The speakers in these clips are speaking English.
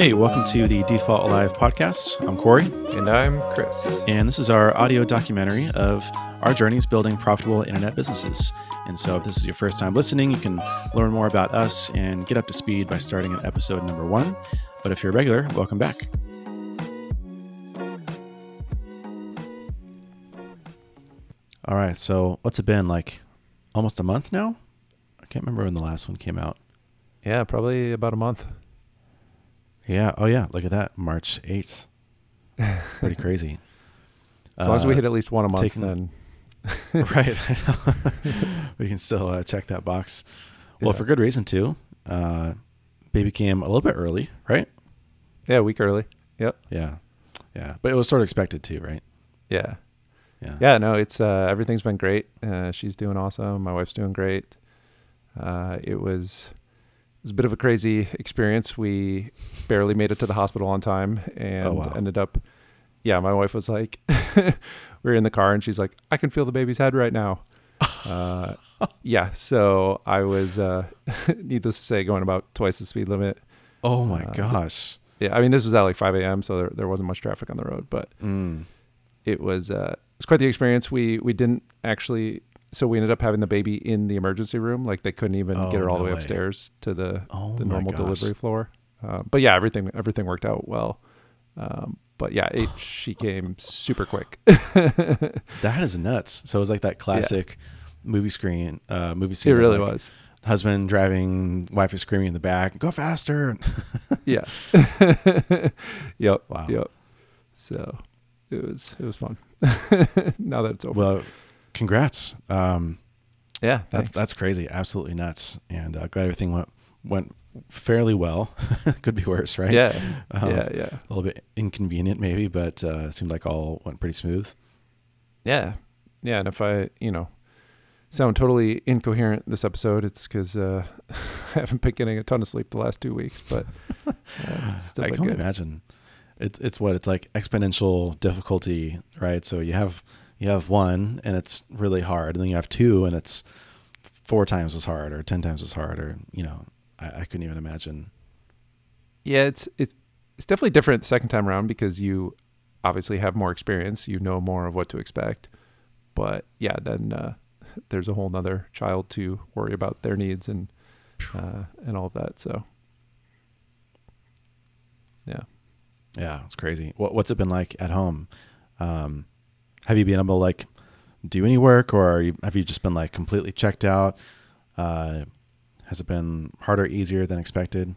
Hey, welcome to the Default Alive podcast. I'm Corey, And I'm Chris. and this is our audio documentary of our journeys building profitable internet businesses. And so, if this is your first time listening, you can learn more about us and get up to speed by starting at episode number one. But if you're a regular, welcome back. All right, so what's it been like? Almost a month now? I can't remember when the last one came out. Yeah, probably about a month. Yeah. Oh, yeah. Look at that. March 8th. Pretty crazy. As long as we Uh, hit at least one a month, then right. we can still uh, check that box. Well, Yeah. for good reason, too. Uh, baby came a little bit early, right? yeah, a week early. Yep. Yeah. Yeah. But it was sort of expected, too, right? Yeah. Yeah. Yeah, no, it's uh everything's been great. Uh she's doing awesome. My wife's doing great. Uh it was it was a bit of a crazy experience. We barely made it to the hospital on time and Oh, wow. ended up yeah, my wife was like we were in the car and she's like, I can feel the baby's head right now. Uh yeah, so I was uh needless to say going about twice the speed limit. Oh, my Uh, gosh. Yeah, I mean this was at like 5 a.m., so there there wasn't much traffic on the road, but Mm. it was uh, it was quite the experience. We we didn't actually, so we ended up having the baby in the emergency room. Like they couldn't even Oh, get her all no the way way. upstairs to the Oh, the normal gosh. delivery floor. Uh, but yeah, everything everything worked out well. Um, but yeah, it, she came super quick. That is nuts. So it was like that classic movie screen, uh, movie scene. it really like, was. Husband driving, wife is screaming in the back, go faster. Yeah. yep. Wow. Yep. So it was it was fun. now that it's over. Well, congrats. Um, yeah. That, that's crazy. Absolutely nuts. And uh, glad everything went went fairly well. Could be worse, right? yeah. Um, yeah. Yeah. A little bit inconvenient, maybe, but uh, it seemed like all went pretty smooth. Yeah. Yeah. And if I, you know, sound totally incoherent this episode, it's because uh, I haven't been getting a ton of sleep the last two weeks, but uh, still I can only good. imagine. It's it's what it's like exponential difficulty, right? So you have you have one, and it's really hard, and then you have two, and it's four times as hard, or ten times as hard, or you know, I, I couldn't even imagine. Yeah. It's, it's, it's definitely different second time around because you obviously have more experience. You know more of what to expect. But yeah, then uh, there's a whole nother child to worry about their needs and, uh, and all of that. So yeah. Yeah, it's crazy. What, what's it been like at home? Um, have you been able to like do any work, or you, have you just been like completely checked out? Uh, has it been harder, easier than expected?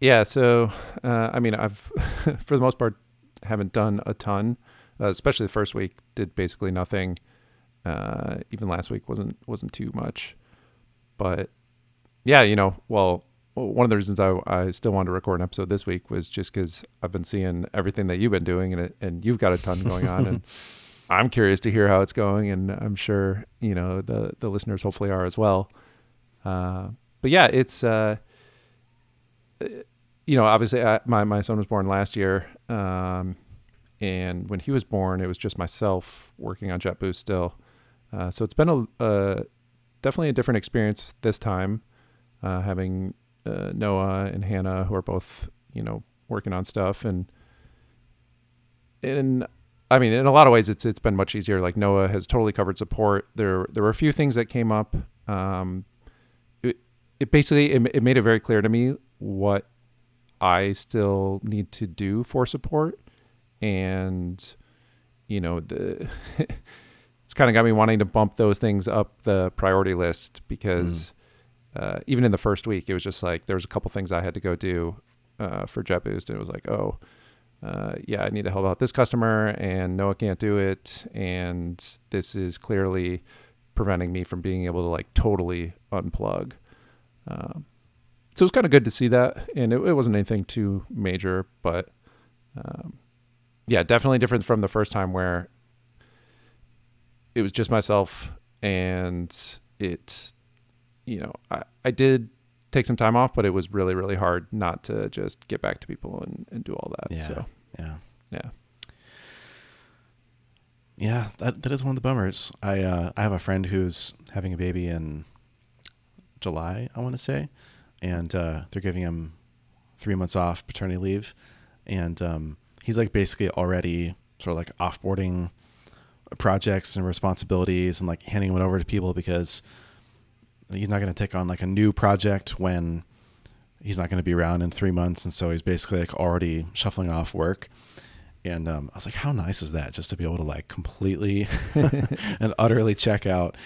Yeah, so uh, I mean, I've for the most part haven't done a ton, uh, especially the first week. Did basically nothing. Uh, even last week wasn't wasn't too much, but yeah, you know, well, one of the reasons I I still wanted to record an episode this week was just because I've been seeing everything that you've been doing, and it, and you've got a ton going on, and I'm curious to hear how it's going, and I'm sure you know the the listeners hopefully are as well. Uh, but yeah, it's. Uh, you know, obviously, I, my my son was born last year, um, and when he was born, it was just myself working on JetBoost still. Uh, so it's been a uh, definitely a different experience this time, uh, having uh, Noah and Hannah who are both you know working on stuff, and and I mean, in a lot of ways, it's it's been much easier. Like Noah has totally covered support. There there were a few things that came up. Um, it, it basically it, it made it very clear to me what I still need to do for support. And, you know, the it's kind of got me wanting to bump those things up the priority list because uh, even in the first week, it was just like there was a couple things I had to go do uh, for JetBoost. And it was like, oh, uh, yeah, I need to help out this customer and Noah can't do it. And this is clearly preventing me from being able to like totally unplug. Um, so it was kind of good to see that, and it, it wasn't anything too major, but um, yeah, definitely different from the first time where it was just myself, and it, you know, I, I did take some time off, but it was really really hard not to just get back to people and, and do all that. Yeah. So Yeah. yeah, Yeah, that that is one of the bummers. I uh, I have a friend who's having a baby in July, I want to say, and uh, they're giving him three months off paternity leave, and um, he's like basically already sort of like offboarding projects and responsibilities and like handing them over to people because he's not going to take on like a new project when he's not going to be around in three months, and so he's basically like already shuffling off work. And um, I was like, how nice is that just to be able to like completely and utterly check out?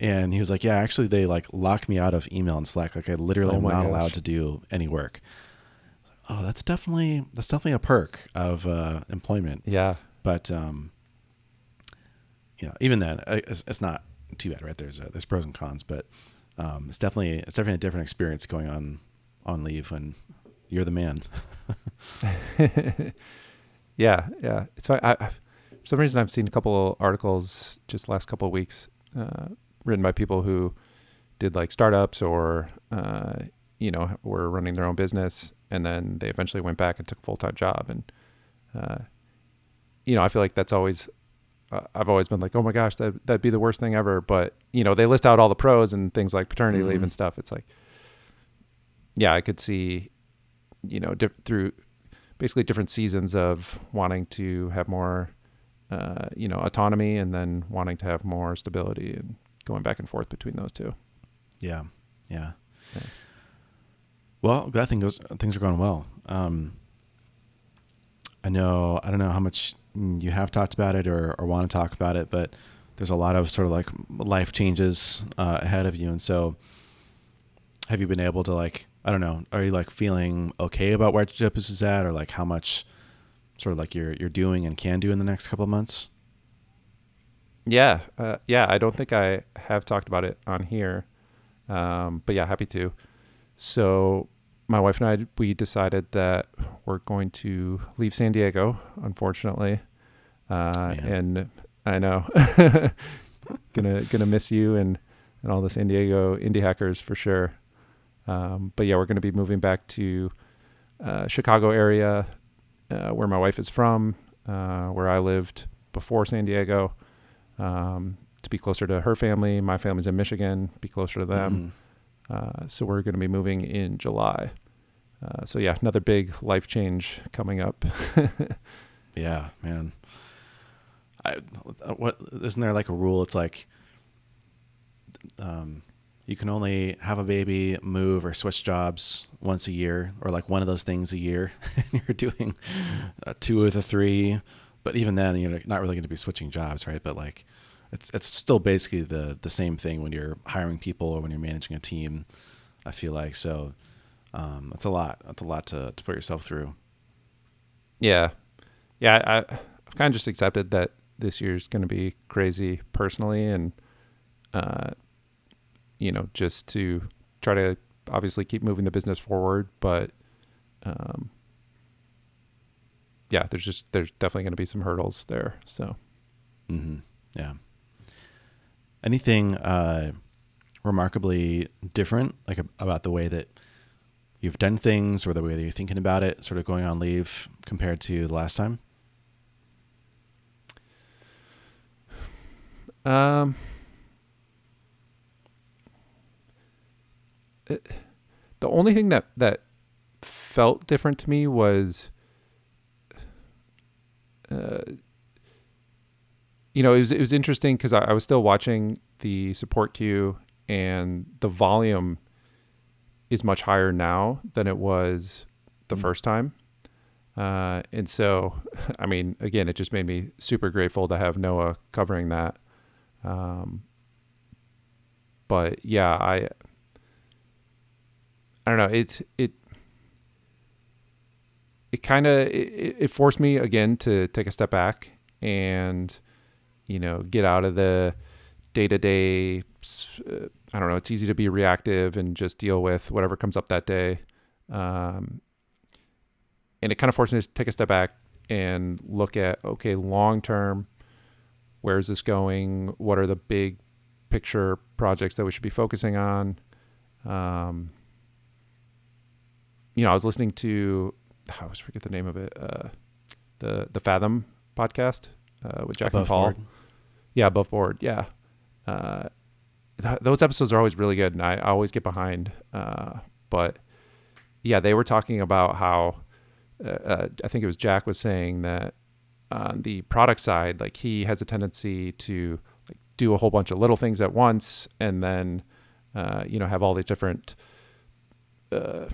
And he was like, yeah, actually, they like locked me out of email and Slack. Like I literally Oh am not gosh. allowed to do any work. Oh, that's definitely that's definitely a perk of uh, employment. Yeah. But um, you know, even then, it's, it's not too bad, right? There's uh, there's pros and cons, but um, it's definitely it's definitely a different experience going on on leave when you're the man. yeah, yeah. It's. I, I, for some reason, I've seen a couple of articles just last couple of weeks uh, written by people who did like startups or uh, you know were running their own business, and then they eventually went back and took a full time job. And uh, you know, I feel like that's always. Uh, I've always been like, oh my gosh, that that'd be the worst thing ever. But you know, they list out all the pros and things like paternity leave Mhm. and stuff. It's like, yeah, I could see, you know, di- through basically different seasons of wanting to have more, uh, you know, autonomy and then wanting to have more stability and going back and forth between those two. Yeah, yeah. Yeah. Well, glad thing goes, things are going well. Um, I know I don't know how much you have talked about it or, or want to talk about it, but there's a lot of sort of like life changes uh, ahead of you, and so have you been able to like I don't know, are you like feeling okay about where JetBoost is at, or like how much sort of like you're you're doing and can do in the next couple of months? Yeah, uh, yeah. I don't think I have talked about it on here, um, but yeah, happy to. So my wife and I we decided that we're going to leave San Diego, unfortunately, uh, and I know gonna gonna miss you and and all the San Diego indie hackers for sure. Um, but yeah, we're gonna be moving back to uh, Chicago area, uh, where my wife is from, uh, where I lived before San Diego um, to be closer to her family. My family's in Michigan, be closer to them. Uh, so we're going to be moving in July. Uh, so yeah, another big life change coming up. Yeah, man. I what isn't there like a rule? It's like um, you can only have a baby, move, or switch jobs once a year, or like one of those things a year. and you're doing uh, two of the three, but even then, you're not really going to be switching jobs, right? But like, it's it's still basically the the same thing when you're hiring people or when you're managing a team. I feel like so. Um, it's a lot. It's a lot to to put yourself through. yeah, yeah. I, I've kind of just accepted that this year's going to be crazy personally, and uh, you know, just to try to obviously keep moving the business forward, but um, yeah, there's just there's definitely going to be some hurdles there. So. hmm Yeah. Anything uh, remarkably different, like ab- about the way that you've done things, or the way that you're thinking about it, sort of going on leave compared to the last time? Um, it- the only thing that that felt different to me was, uh, you know, it was it was interesting because I, I was still watching the support queue and the volume is much higher now than it was the Mm. first time. Uh, and so, I mean, again, it just made me super grateful to have Noah covering that. Um, but yeah, I, I don't know. It's, it, it kind of, it, it forced me again to take a step back and, you know, get out of the day to day. I don't know. It's easy to be reactive and just deal with whatever comes up that day. Um, and it kind of forced me to take a step back and look at okay long term where is this going what are the big picture projects that we should be focusing on um, you know i was listening to i always forget the name of it uh, the the fathom podcast uh, with jack and paul? Yeah above board yeah uh, th- those episodes are always really good and i, I always get behind uh, but yeah, they were talking about how uh, uh, I think it was Jack was saying that on the product side, like he has a tendency to like do a whole bunch of little things at once, and then uh, you know have all these different uh,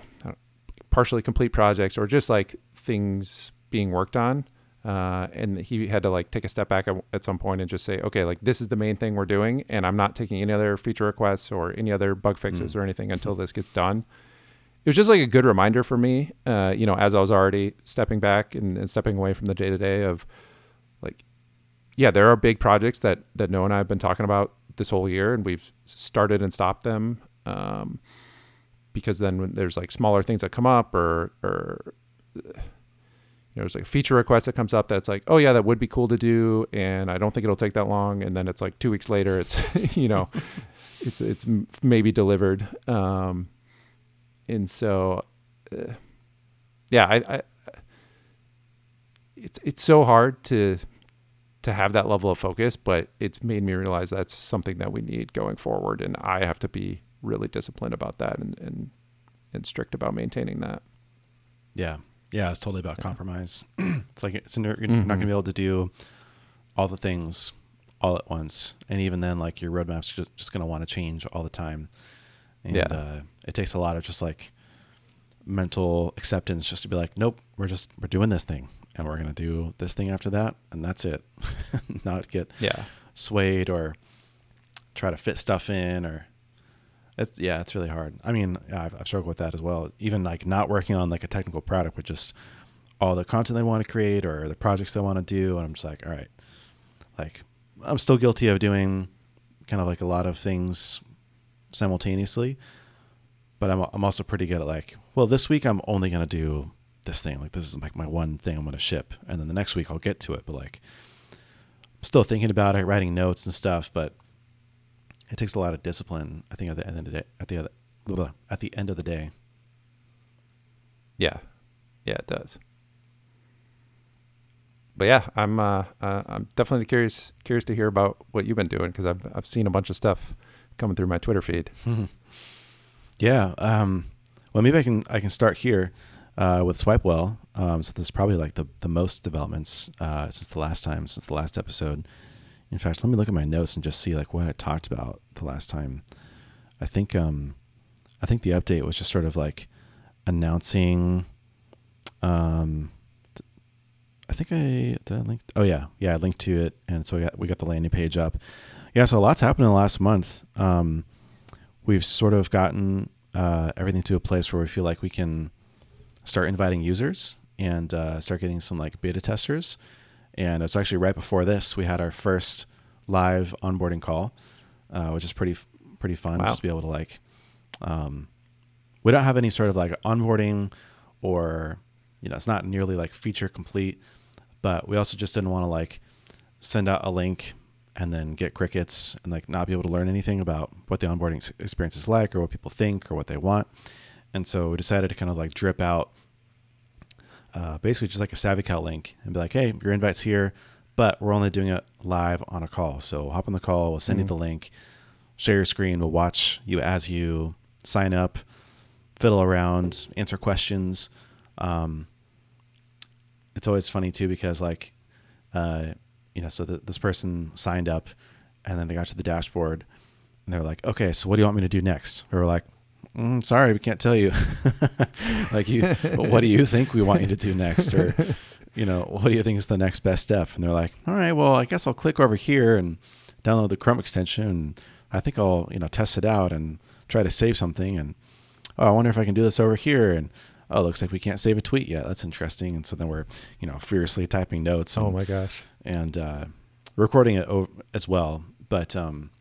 partially complete projects or just like things being worked on. Uh, and he had to like take a step back at, at, some point and just say, okay, like this is the main thing we're doing, and I'm not taking any other feature requests or any other bug fixes mm. or anything until this gets done. It was just like a good reminder for me, uh, you know, as I was already stepping back and, and stepping away from the day to day of, like, yeah, there are big projects that that Noah and I have been talking about this whole year, and we've started and stopped them. Um, because then when there's like smaller things that come up or or know, there's like a feature request that comes up that's like, oh yeah, that would be cool to do, and I don't think it'll take that long. And then it's like two weeks later, it's you know, it's it's maybe delivered. Um, and so, uh, yeah, I, I, it's it's so hard to to have that level of focus, but it's made me realize that's something that we need going forward, and I have to be really disciplined about that and and, and strict about maintaining that. Yeah, yeah, it's totally about yeah. compromise. it's like it's you're mm-hmm. not going to be able to do all the things all at once, and even then, like your roadmap's just, just going to want to change all the time. And yeah. uh, it takes a lot of just like mental acceptance, just to be like, nope, we're just we're doing this thing, and we're going to do this thing after that, and that's it. not get yeah swayed or try to fit stuff in or it's yeah, it's really hard. I mean, I've, I've struggled with that as well. Even like not working on like a technical product, but just all the content they want to create or the projects they want to do, and I'm just like, all right, like I'm still guilty of doing kind of like a lot of things simultaneously, but I'm I'm also pretty good at like, well, this week I'm only gonna do this thing. Like this is like my one thing I'm gonna ship, and then the next week I'll get to it. But like, I'm still thinking about it, writing notes and stuff, but it takes a lot of discipline. I think at the end of the day, at the other, at the end of the day. Yeah, yeah, it does. But yeah, I'm uh, uh, I'm definitely curious curious to hear about what you've been doing because I've I've seen a bunch of stuff coming through my Twitter feed. yeah. Um, well, maybe I can I can start here uh, with Swipewell. Um, so this is probably like the the most developments uh, since the last time since the last episode. In fact, let me look at my notes and just see like what I talked about the last time. I think um, I think the update was just sort of like announcing. Um, I think I did I link. Oh yeah, yeah, I linked to it, and so we got we got the landing page up. Yeah, so a lot's happened in the last month. Um, we've sort of gotten uh, everything to a place where we feel like we can start inviting users and uh, start getting some like beta testers. And it's actually right before this we had our first live onboarding call, uh, which is pretty pretty fun. Wow. Just to be able to like, um, we don't have any sort of like onboarding or you know it's not nearly like feature complete, but we also just didn't want to like send out a link and then get crickets and like not be able to learn anything about what the onboarding experience is like or what people think or what they want. And so we decided to kind of like drip out uh, basically just like a SavvyCal link and be like, hey, your invite's here, but we're only doing it live on a call. So hop on the call, we'll send mm-hmm. you the link, share your screen, we'll watch you as you sign up, fiddle around, answer questions. Um, it's always funny too because like, uh, you know, so the, this person signed up, and then they got to the dashboard, and they're like, okay, so what do you want me to do next? We were like, mm, sorry, we can't tell you. like you, what do you think we want you to do next? Or, you know, what do you think is the next best step? And they're like, all right, well, I guess I'll click over here and download the Chrome extension. And I think I'll, you know, test it out and try to save something. And, oh, I wonder if I can do this over here. And, oh, looks like we can't save a tweet yet. That's interesting. And so then we're, you know, furiously typing notes. Oh and, oh my gosh. And, uh, recording it as well. But, um,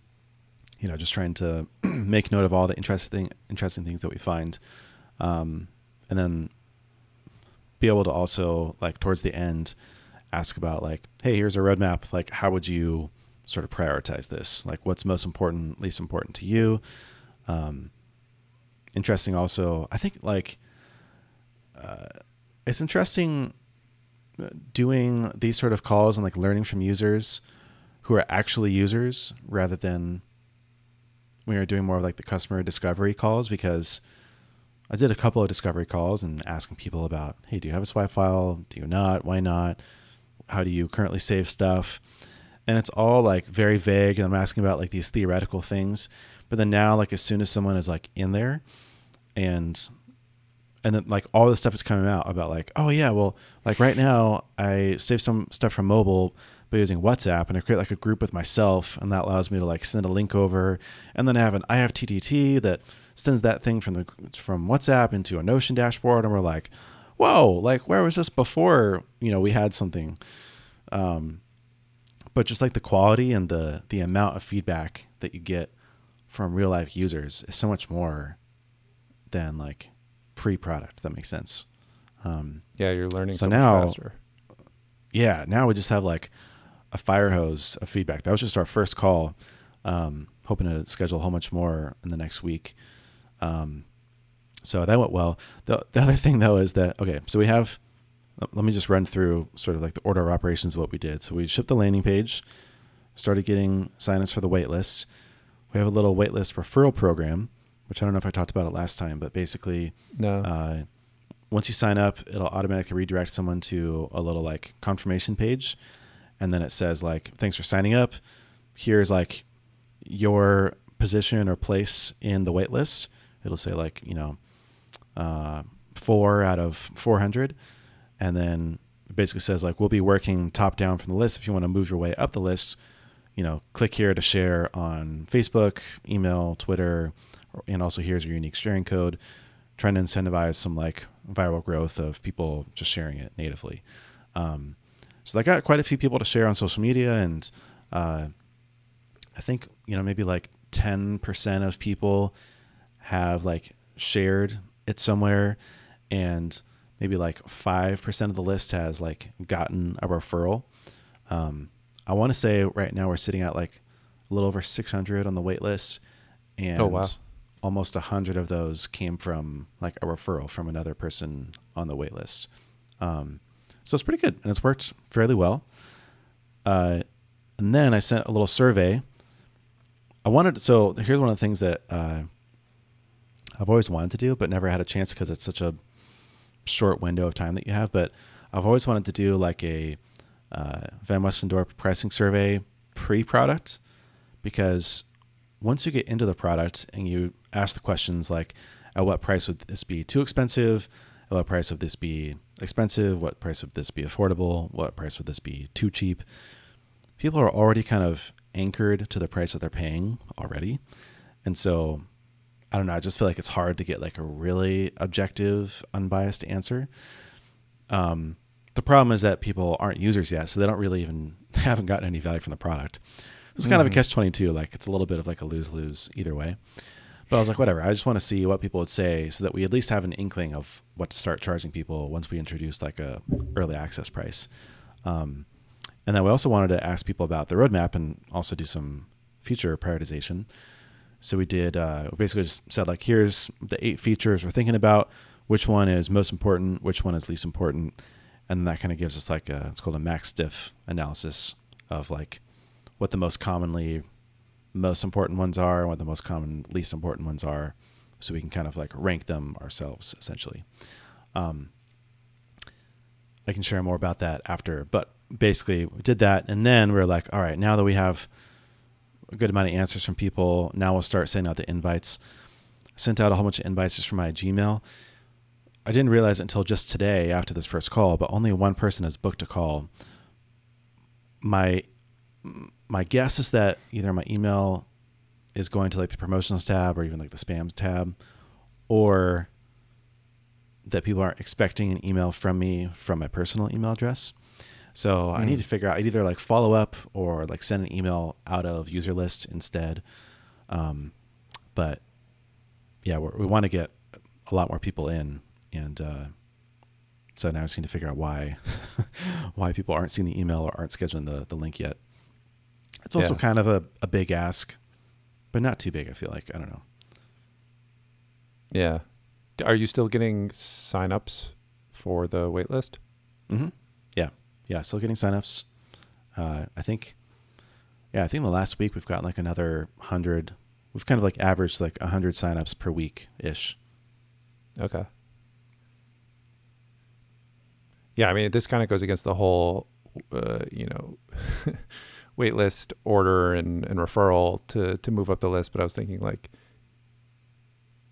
you know, just trying to make note of all the interesting interesting things that we find, um, and then be able to also like towards the end ask about like, hey, here's a roadmap. Like, how would you sort of prioritize this? Like, what's most important, least important to you? Um, interesting. Also, I think like uh, it's interesting uh, doing these sort of calls and like learning from users who are actually users rather than we are doing more of like the customer discovery calls because I did a couple of discovery calls and asking people about, hey, do you have a swipe file? Do you not? Why not? How do you currently save stuff? And it's all like very vague. And I'm asking about like these theoretical things. But then now, like as soon as someone is like in there and and then like all this stuff is coming out about like, oh yeah, well, like right now I save some stuff from mobile by using WhatsApp and I create like a group with myself and that allows me to like send a link over and then I have an IFTTT that sends that thing from the from WhatsApp into a Notion dashboard and we're like, whoa, like where was this before, you know, we had something um but just like the quality and the the amount of feedback that you get from real life users is so much more than like pre-product. that makes sense. Um, yeah, you're learning so, so now, faster. Yeah, now we just have like a fire hose of feedback. That was just our first call. Um, hoping to schedule a whole bunch more in the next week. Um, so that went well. The, the other thing though is that okay, so we have. Let me just run through sort of like the order of operations of what we did. So we shipped the landing page, started getting signups for the waitlist. We have a little waitlist referral program, which I don't know if I talked about it last time, but basically, no. Uh, once you sign up, it'll automatically redirect someone to a little like confirmation page and then it says like thanks for signing up. Here's like your position or place in the wait list it'll say like you know uh, four out of 400 and then basically says like we'll be working top down from the list. If you want to move your way up the list you know click here to share on facebook email twitter and also here's your unique sharing code. Trying to incentivize some like viral growth of people just sharing it natively. Um, so they got quite a few people to share on social media, and uh, I think you know maybe like ten percent of people have like shared it somewhere, and maybe like five percent of the list has like gotten a referral. Um, I want to say right now we're sitting at like a little over 600 on the wait list, and oh, wow. almost 100 of those came from like a referral from another person on the wait list. Um, so it's pretty good, and it's worked fairly well. Uh, and then I sent a little survey. I wanted so here's one of the things that uh, I've always wanted to do, but never had a chance because it's such a short window of time that you have. But I've always wanted to do like a uh, Van Westendorp pricing survey pre-product because once you get into the product and you ask the questions like, at what price would this be too expensive? At what price would this be expensive? What price would this be affordable? What price would this be too cheap? People are already kind of anchored to the price that they're paying already. And so I don't know, I just feel like it's hard to get like a really objective, unbiased answer. Um, the problem is that people aren't users yet, so they don't really even haven't gotten any value from the product. It's kind mm-hmm. of a mm-hmm. catch twenty two. Like it's a little bit of like a lose lose either way. But I was like, whatever. I just want to see what people would say so that we at least have an inkling of what to start charging people once we introduce like a early access price. Um, and then we also wanted to ask people about the roadmap and also do some future prioritization. So we did uh, basically just said like, here's the eight features we're thinking about. Which one is most important? Which one is least important? And that kind of gives us like a it's called a max diff analysis of like what the most commonly most important ones are, what the most common least important ones are, so we can kind of like rank them ourselves essentially. Um, I can share more about that after, but basically we did that, and then we are like, all right, now that we have a good amount of answers from people, now we'll start sending out the invites. sent out a whole bunch of invites just from my Gmail. I didn't realize until just today after this first call, but only one person has booked a call. My my guess is that either my email is going to like the promotions tab or even like the spams tab, or that people aren't expecting an email from me from my personal email address. So mm. I need hmm. to figure out I'd either like follow up or like send an email out of user list instead. Um, but yeah, we want to get a lot more people in, and uh, so now I just need to figure out why why people aren't seeing the email or aren't scheduling the the link yet. It's also yeah. kind of a, a big ask, but not too big, I feel like. I don't know. Yeah. Are you still getting signups for the waitlist? Mm-hmm. Yeah. Yeah. Still getting signups. Uh, I think, yeah, I think the last week we've gotten like another hundred. We've kind of like averaged like a hundred signups per week ish. Okay. Yeah, I mean, this kind of goes against the whole, uh, you know, wait list order and, and referral to to move up the list. But I was thinking like,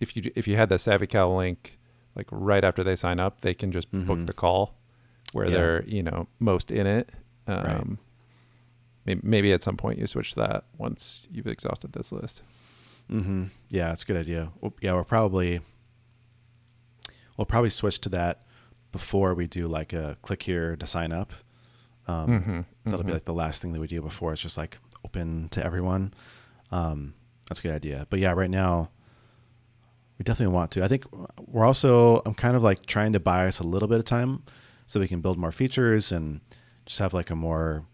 if you if you had the SavvyCal link, like right after they sign up, they can just book Mhm. the call where Yeah. they're you know most in it. Um, Right. maybe, maybe at some point you switch that once you've exhausted this list. Mm-hmm. Yeah, it's a good idea. Well, yeah, we're probably we'll probably switch to that before we do like a click here to sign up. Um, Mhm, That'll be mhm. like the last thing that we do before it's just like open to everyone. Um, that's a good idea. But yeah, right now we definitely want to. I think we're also I'm kind of like trying to buy us a little bit of time so we can build more features and just have like a more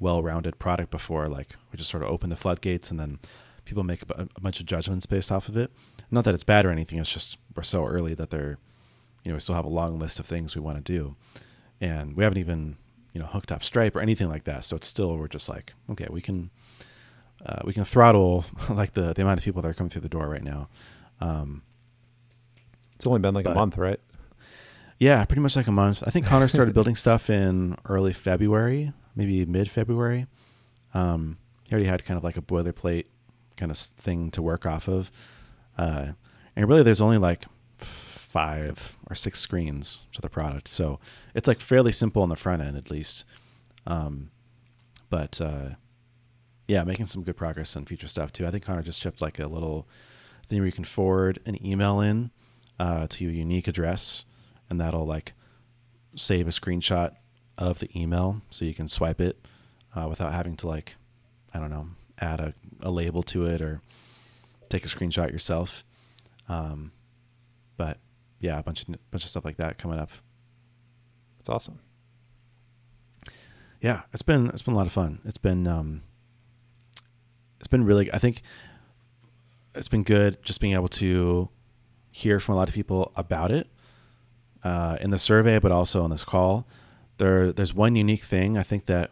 well-rounded product before like we just sort of open the floodgates and then people make a, a bunch of judgments based off of it. Not that it's bad or anything. It's just we're so early that they're you know we still have a long list of things we want to do, and we haven't even you know hooked up Stripe or anything like that. So it's still we're just like okay we can uh, we can throttle like the the amount of people that are coming through the door right now. Um, It's only been like a month, right? yeah, pretty much like a month. I think Connor started building stuff in early February, maybe mid February. Um, he already had kind of like a boilerplate kind of thing to work off of. Uh, and really, there's only like five or six screens to the product. So it's like fairly simple on the front end, at least. Um, but uh, yeah, making some good progress on future stuff too. I think Connor just shipped like a little thing where you can forward an email in uh, to your unique address, and that'll like save a screenshot of the email so you can swipe it uh, without having to like I don't know add a, a label to it or take a screenshot yourself. Um, but yeah, a bunch of bunch of stuff like that coming up. It's awesome. yeah, it's been it's been a lot of fun. It's been um, it's been really. I think it's been good just being able to hear from a lot of people about it uh, in the survey, but also on this call. There, there's one unique thing I think that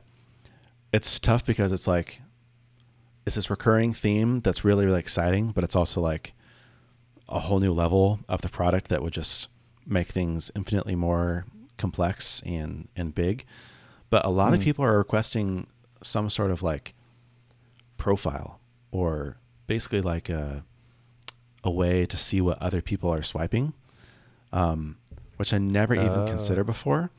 it's tough because it's like it's this recurring theme that's really really exciting, but it's also like a whole new level of the product that would just make things infinitely more complex and and big. But a lot of Mm. people are requesting some sort of like profile or basically like a a way to see what other people are swiping, um, which I never even Oh. considered before.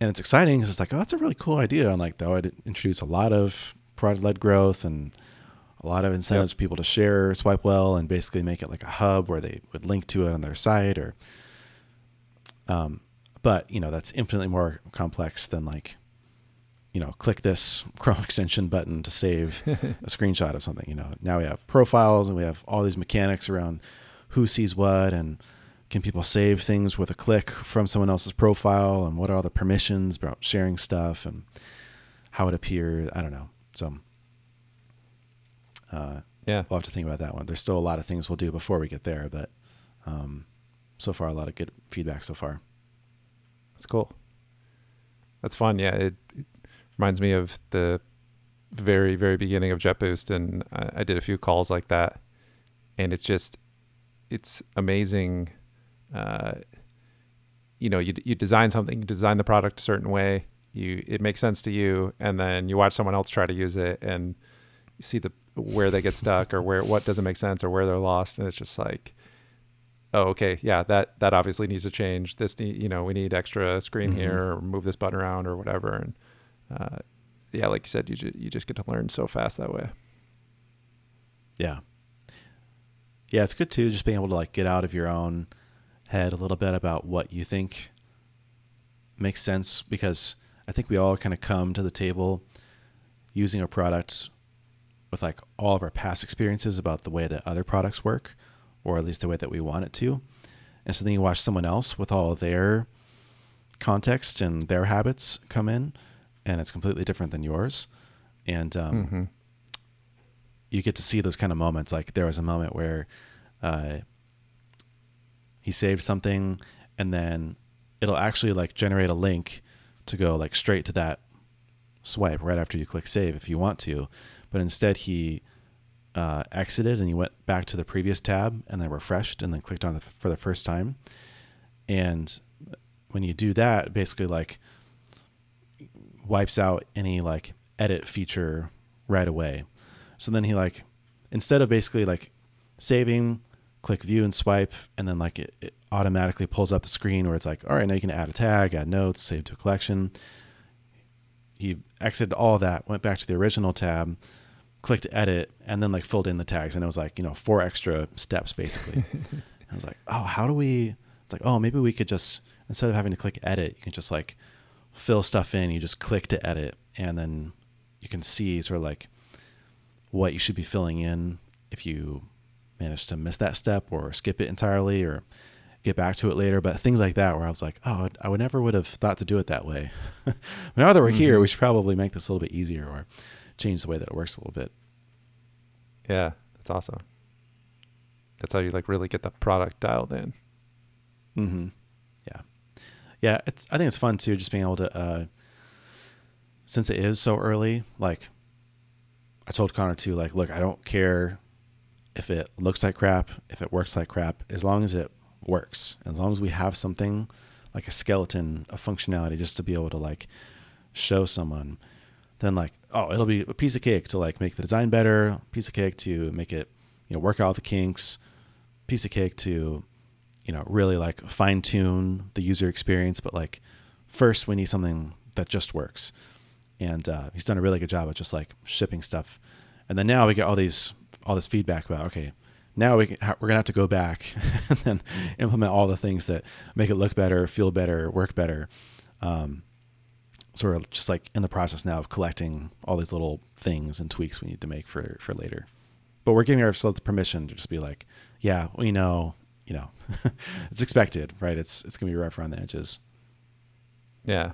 And it's exciting because it's like, oh, that's a really cool idea. And like, that would introduce a lot of product led growth and a lot of incentives for people to share Swipe Well and basically make it like a hub where they would link to it on their site or, um, but you know, that's infinitely more complex than like, you know, click this Chrome extension button to save a screenshot of something. You know, now we have profiles and we have all these mechanics around who sees what and can people save things with a click from someone else's profile and what are all the permissions about sharing stuff and how it appears. I don't know. So, uh, Yeah. we'll have to think about that one. There's still a lot of things we'll do before we get there, but um, so far, a lot of good feedback so far. That's cool. That's fun. Yeah, it, it reminds me of the very very beginning of JetBoost, and I, I did a few calls like that, and it's just it's amazing. Uh, you know, you you design something, you design the product a certain way, you it makes sense to you, and then you watch someone else try to use it, and you see the where they get stuck or where what doesn't make sense or where they're lost, and it's just like oh okay yeah that that obviously needs to change this need, you know we need extra screen Mhm. here or move this button around or whatever and uh, yeah like you said you, ju- you just get to learn so fast that way Yeah. Yeah, it's good too, just being able to like get out of your own head a little bit about what you think makes sense because I think we all kind of come to the table using a product with like all of our past experiences about the way that other products work, or at least the way that we want it to. And so then you watch someone else with all their context and their habits come in, and it's completely different than yours. And um, Mhm. you get to see those kind of moments. Like there was a moment where uh, he saved something, and then it'll actually like generate a link to go like straight to that swipe right after you click save if you want to. But instead, he uh, exited and he went back to the previous tab and then refreshed and then clicked on it for the first time. And when you do that, basically like wipes out any like edit feature right away. So then he like instead of basically like saving, click view and swipe, and then like it, it automatically pulls up the screen where it's like, all right, now you can add a tag, add notes, save to a collection. He exited all that, went back to the original tab, clicked edit, and then like filled in the tags, and it was like you know four extra steps basically. I was like, oh, how do we? It's like, oh, maybe we could just instead of having to click edit, you can just like fill stuff in. You just click to edit, and then you can see sort of like what you should be filling in if you manage to miss that step or skip it entirely or get back to it later. But things like that, where I was like, oh, I would never would have thought to do it that way. now that we're mm-hmm. here, we should probably make this a little bit easier or change the way that it works a little bit. Yeah, that's awesome. That's how you like really get the product dialed in. Mm-hmm. Yeah, yeah. It's I think it's fun too, just being able to. Uh, since it is so early, like I told Connor too, like, look, I don't care if it looks like crap, if it works like crap, as long as it works, as long as we have something like a skeleton a functionality just to be able to like show someone, then like, oh, it'll be a piece of cake to like make the design better, piece of cake to make it, you know, work out the kinks, piece of cake to, you know, really like fine tune the user experience. But like, first we need something that just works. And uh, he's done a really good job of just like shipping stuff. And then now we get all these all this feedback about okay now we can, we're gonna have to go back and then implement all the things that make it look better, feel better, work better. Um, sort of just like in the process now of collecting all these little things and tweaks we need to make for for later. But we're giving ourselves the permission to just be like, yeah, we know, you know, it's expected, right? It's it's gonna be rough around the edges. Yeah,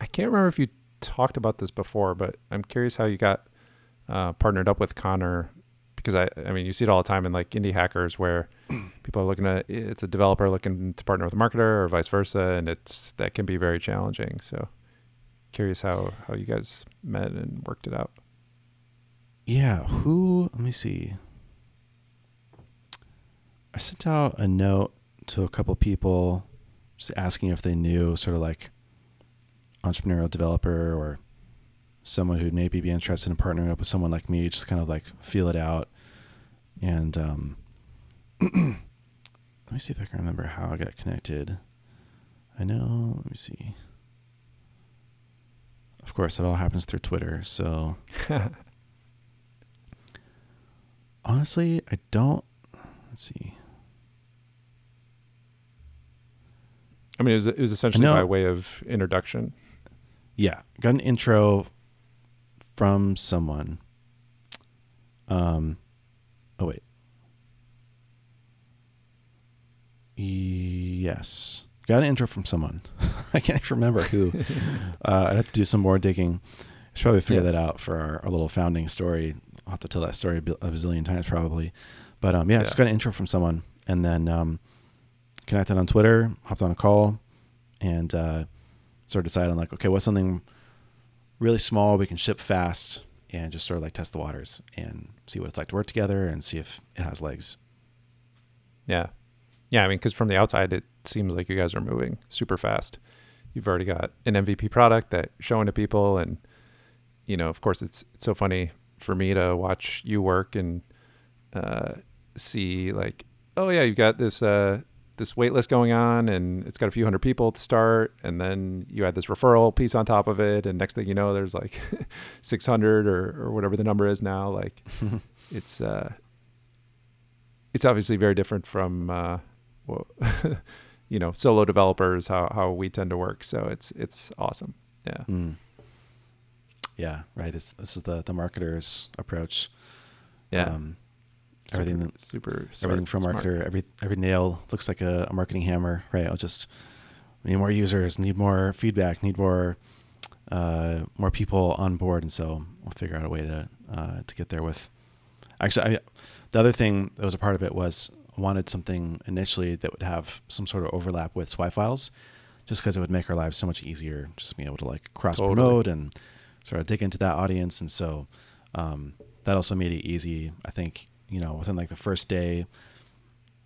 I can't remember if you talked about this before, but I'm curious how you got uh, partnered up with Connor because I, I mean, you see it all the time in like indie hackers where people are looking at it's a developer looking to partner with a marketer or vice versa, and it's that can be very challenging. So, curious how how you guys met and worked it out. Yeah, who? Let me see. I sent out a note to a couple people, just asking if they knew sort of like entrepreneurial developer or someone who'd maybe be interested in partnering up with someone like me, just kind of like feel it out. And um, let me see if I can remember how I got connected. I know, let me see. Of course, it all happens through Twitter. So honestly, I don't. Let's see. I mean, it was, it was essentially by way of introduction. Yeah, got an intro from someone. Um, oh wait. Yes, got an intro from someone. I can't remember who. uh, I'd have to do some more digging. I should probably figure yeah. that out for our, our, little founding story. I'll have to tell that story a, bazillion times probably. But um, yeah, yeah, just got an intro from someone, and then um, connected on Twitter, hopped on a call, and uh, sort of decided on like, okay, what's something really small. We can ship fast and just sort of like test the waters and see what it's like to work together and see if it has legs. Yeah. Yeah. I mean, because from the outside, it seems like you guys are moving super fast. You've already got an MVP product that showing to people. And, you know, of course, it's, it's so funny for me to watch you work and uh, see, like, oh, yeah, you've got this uh, this wait list going on and it's got a few hundred people to start and then you add this referral piece on top of it and next thing you know there's like 600 or, or whatever the number is now. Like it's uh it's obviously very different from uh well, you know solo developers how how we tend to work. So it's it's awesome. Yeah. Mm. yeah right. It's this is the the marketer's approach. Yeah. Um, everything super, super everything from marketer every every nail looks like a, a, marketing hammer right i'll just need more users need more feedback need more uh, more people on board and so we'll figure out a way to uh, to get there with actually I, the other thing that was a part of it was I wanted something initially that would have some sort of overlap with swipe files just because it would make our lives so much easier just being able to like cross promote totally. and sort of dig into that audience and so um, that also made it easy. I think you know within like the first day,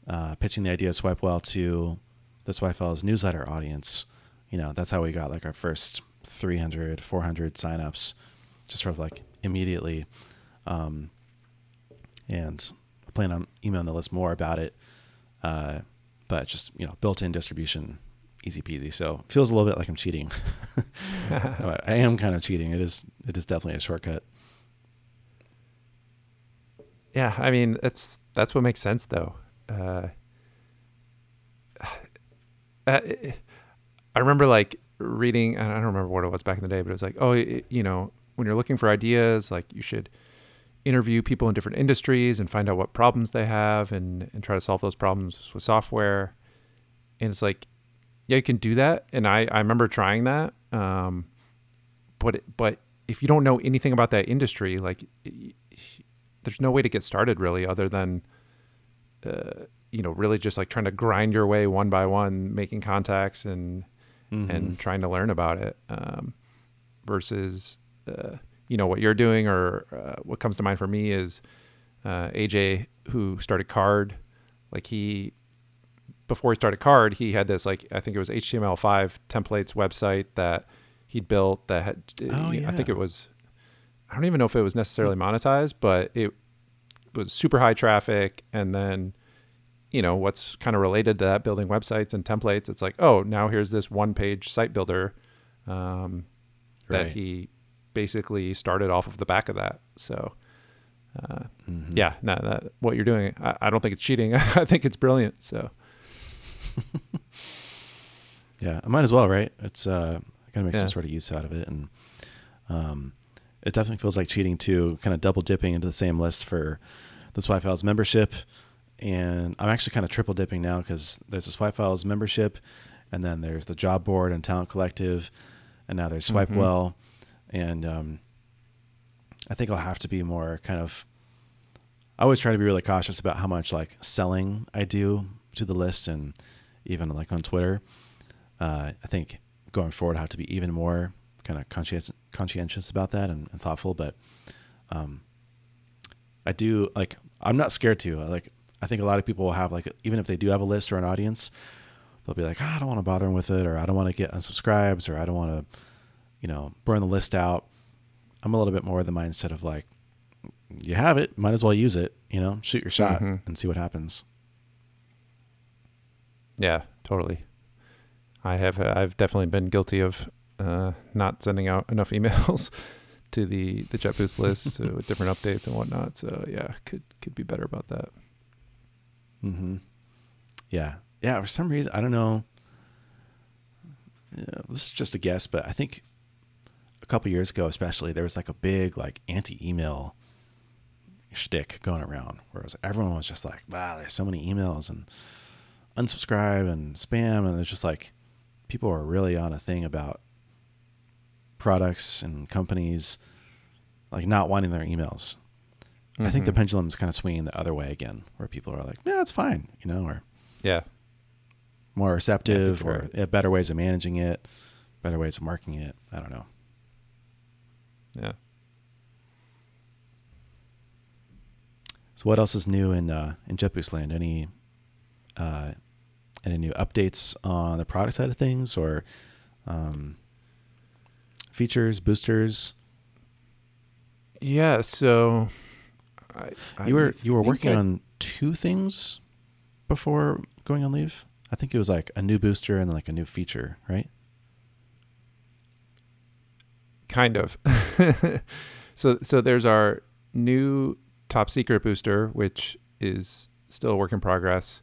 uh, pitching the idea of SwipeWell to the SwipeWell's newsletter audience. You know, that's how we got like our first 300, 400 signups, just sort of like immediately. Um, and I plan on emailing the list more about it. Uh, but just you know, built-in distribution, easy peasy. So feels a little bit like I'm cheating. I am kind of cheating. It is. It is definitely a shortcut. Yeah, I mean that's that's what makes sense though. Uh, uh I remember like reading. And I don't remember what it was back in the day, but it was like, oh, you know, when you're looking for ideas, like you should interview people in different industries and find out what problems they have and, and try to solve those problems with software. And it's like, yeah, you can do that. And I, I remember trying that. Um, but, but if you don't know anything about that industry, like there's no way to get started really other than, uh, you know, really just like trying to grind your way one by one, making contacts and, mm-hmm. and trying to learn about it. Um, versus, uh, you know what you're doing or uh, what comes to mind for me is uh, AJ who started Carrd like he before he started Carrd he had this like I think it was HTML5 templates website that he'd built that had oh, yeah. I think it was I don't even know if it was necessarily monetized but it was super high traffic and then you know what's kind of related to that building websites and templates it's like oh now here's this one page site builder um, right. that he basically started off of the back of that. So, uh, mm-hmm. yeah, no, that, what you're doing, I, I don't think it's cheating. I think it's brilliant. So, yeah, I might as well, right? It's uh, I gotta make yeah. some sort of use out of it, and um, it definitely feels like cheating too, kind of double dipping into the same list for the Swipe Files membership. And I'm actually kind of triple dipping now because there's the Swipe Files membership, and then there's the job board and talent collective, and now there's Swipe mm-hmm. Well and um, I think I'll have to be more kind of. I always try to be really cautious about how much like selling I do to the list, and even like on Twitter. Uh, I think going forward, I have to be even more kind of conscientious, conscientious about that and, and thoughtful. But um, I do like I'm not scared to like. I think a lot of people will have like even if they do have a list or an audience, they'll be like, oh, I don't want to bother them with it, or I don't want to get unsubscribes, or I don't want to you know, burn the list out. I'm a little bit more of the mindset of like, you have it, might as well use it, you know, shoot your shot mm-hmm. and see what happens. Yeah, totally. I have, I've definitely been guilty of uh, not sending out enough emails to the, the JetBoost list uh, with different updates and whatnot. So yeah, could, could be better about that. Mm-hmm. Yeah. Yeah. For some reason, I don't know. Yeah, this is just a guess, but I think a couple years ago, especially, there was like a big like anti-email shtick going around, where was, everyone was just like, "Wow, there's so many emails and unsubscribe and spam," and it's just like people are really on a thing about products and companies like not wanting their emails. Mm-hmm. I think the mm-hmm. pendulum is kind of swinging the other way again, where people are like, "Yeah, it's fine," you know, or yeah, more receptive, or right. better ways of managing it, better ways of marking it. I don't know. Yeah. So what else is new in uh, in JetBoost land? Any uh, any new updates on the product side of things or um, features, boosters? Yeah. So I, I you were you were working I, on two things before going on leave. I think it was like a new booster and then like a new feature, right? kind of. so so there's our new top secret booster, which is still a work in progress.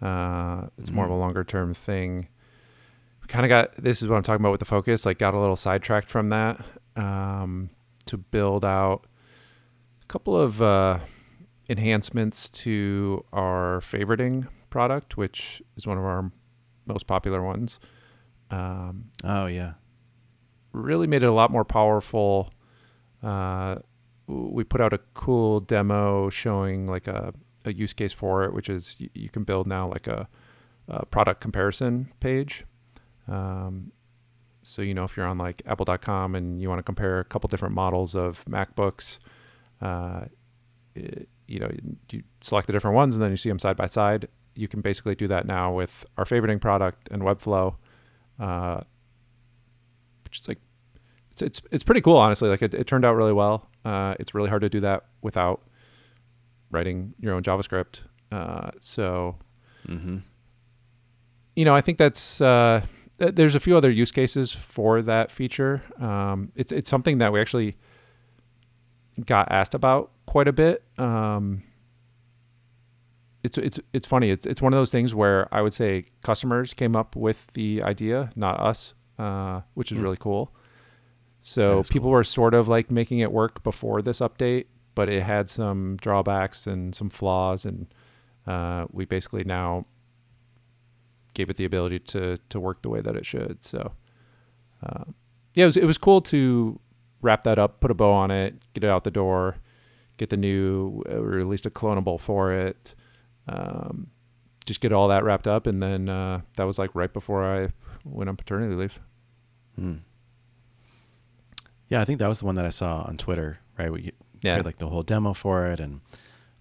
Uh, it's mm more of a mm-hmm. longer term thing. Kind of got this is what I'm talking about with the focus. Like got a little sidetracked from that um, to build out a couple of uh, enhancements to our favoriting product, which is one of our most popular ones. Um, oh yeah, really made it a lot more powerful. Uh, we put out a cool demo showing like a, a use case for it, which is you, you can build now like a, a product comparison page. Um, so, you know, if you're on like apple.com and you want to compare a couple different models of MacBooks, uh, it, you know, you select the different ones and then you see them side by side. You can basically do that now with our favoriting product and Webflow, uh, which is like it's it's it's pretty cool, honestly. Like it, it turned out really well. Uh, it's really hard to do that without writing your own JavaScript. Uh, so, Mm-hmm. you know, I think that's uh, th- there's a few other use cases for that feature. Um, it's it's something that we actually got asked about quite a bit. Um, it's it's it's funny. It's it's one of those things where I would say customers came up with the idea, not us, uh, which is Hmm. really cool. So people cool. were sort of like making it work before this update, but it had some drawbacks and some flaws, and uh, we basically now gave it the ability to to work the way that it should. So uh, yeah, it was it was cool to wrap that up, put a bow on it, get it out the door, get the new uh, or at least a clonable for it. Um, just get all that wrapped up, and then uh, that was like right before I went on paternity leave. Hmm. Yeah, I think that was the one that I saw on Twitter. Right, we Yeah, like the whole demo for it and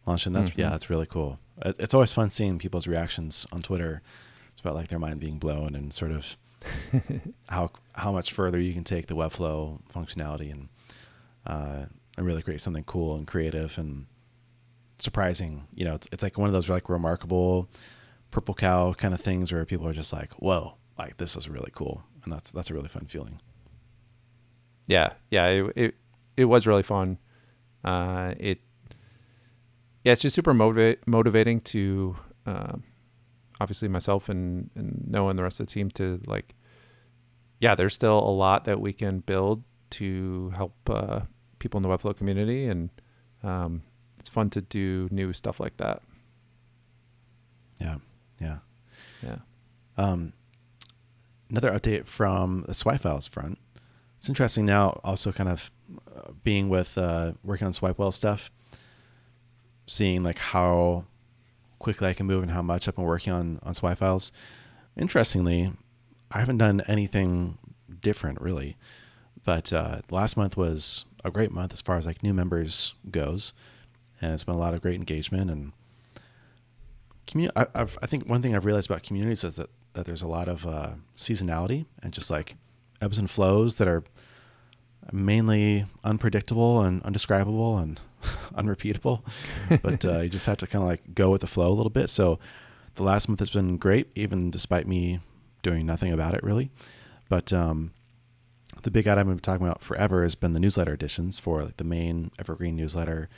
launched. And that's yeah, Mhm. that's really cool. It's always fun seeing people's reactions on Twitter. About like their mind being blown and sort of how how much further you can take the Webflow functionality and uh, and really create something cool and creative and surprising. You know, it's it's like one of those like remarkable purple cow kind of things where people are just like, "Whoa, like this is really cool," and that's that's a really fun feeling. yeah, yeah. It it, it was really fun. Uh, it yeah, it's just super motivate motivating to um, obviously myself and and Noah and the rest of the team to like. Yeah, there's still a lot that we can build to help uh, people in the Webflow community, and um, it's fun to do new stuff like that. Yeah, yeah. Yeah. Um, another update from the Swipe Files front. It's interesting now, also kind of uh, being with uh, working on SwipeWell stuff, seeing like how quickly I can move and how much I've been working on on Swipe Files. Interestingly, I haven't done anything different really, but uh, last month was a great month as far as like new members goes, and it's been a lot of great engagement and community. I, I've, I think one thing I've realized about communities is that, that there's a lot of uh, seasonality and just like ebbs and flows that are mainly unpredictable and undescribable and unrepeatable. but uh, you just have to kind of like go with the flow a little bit. So the last month has been great, even despite me doing nothing about it really. But um, the big item I've been talking about forever has been the newsletter editions for like the main Evergreen newsletter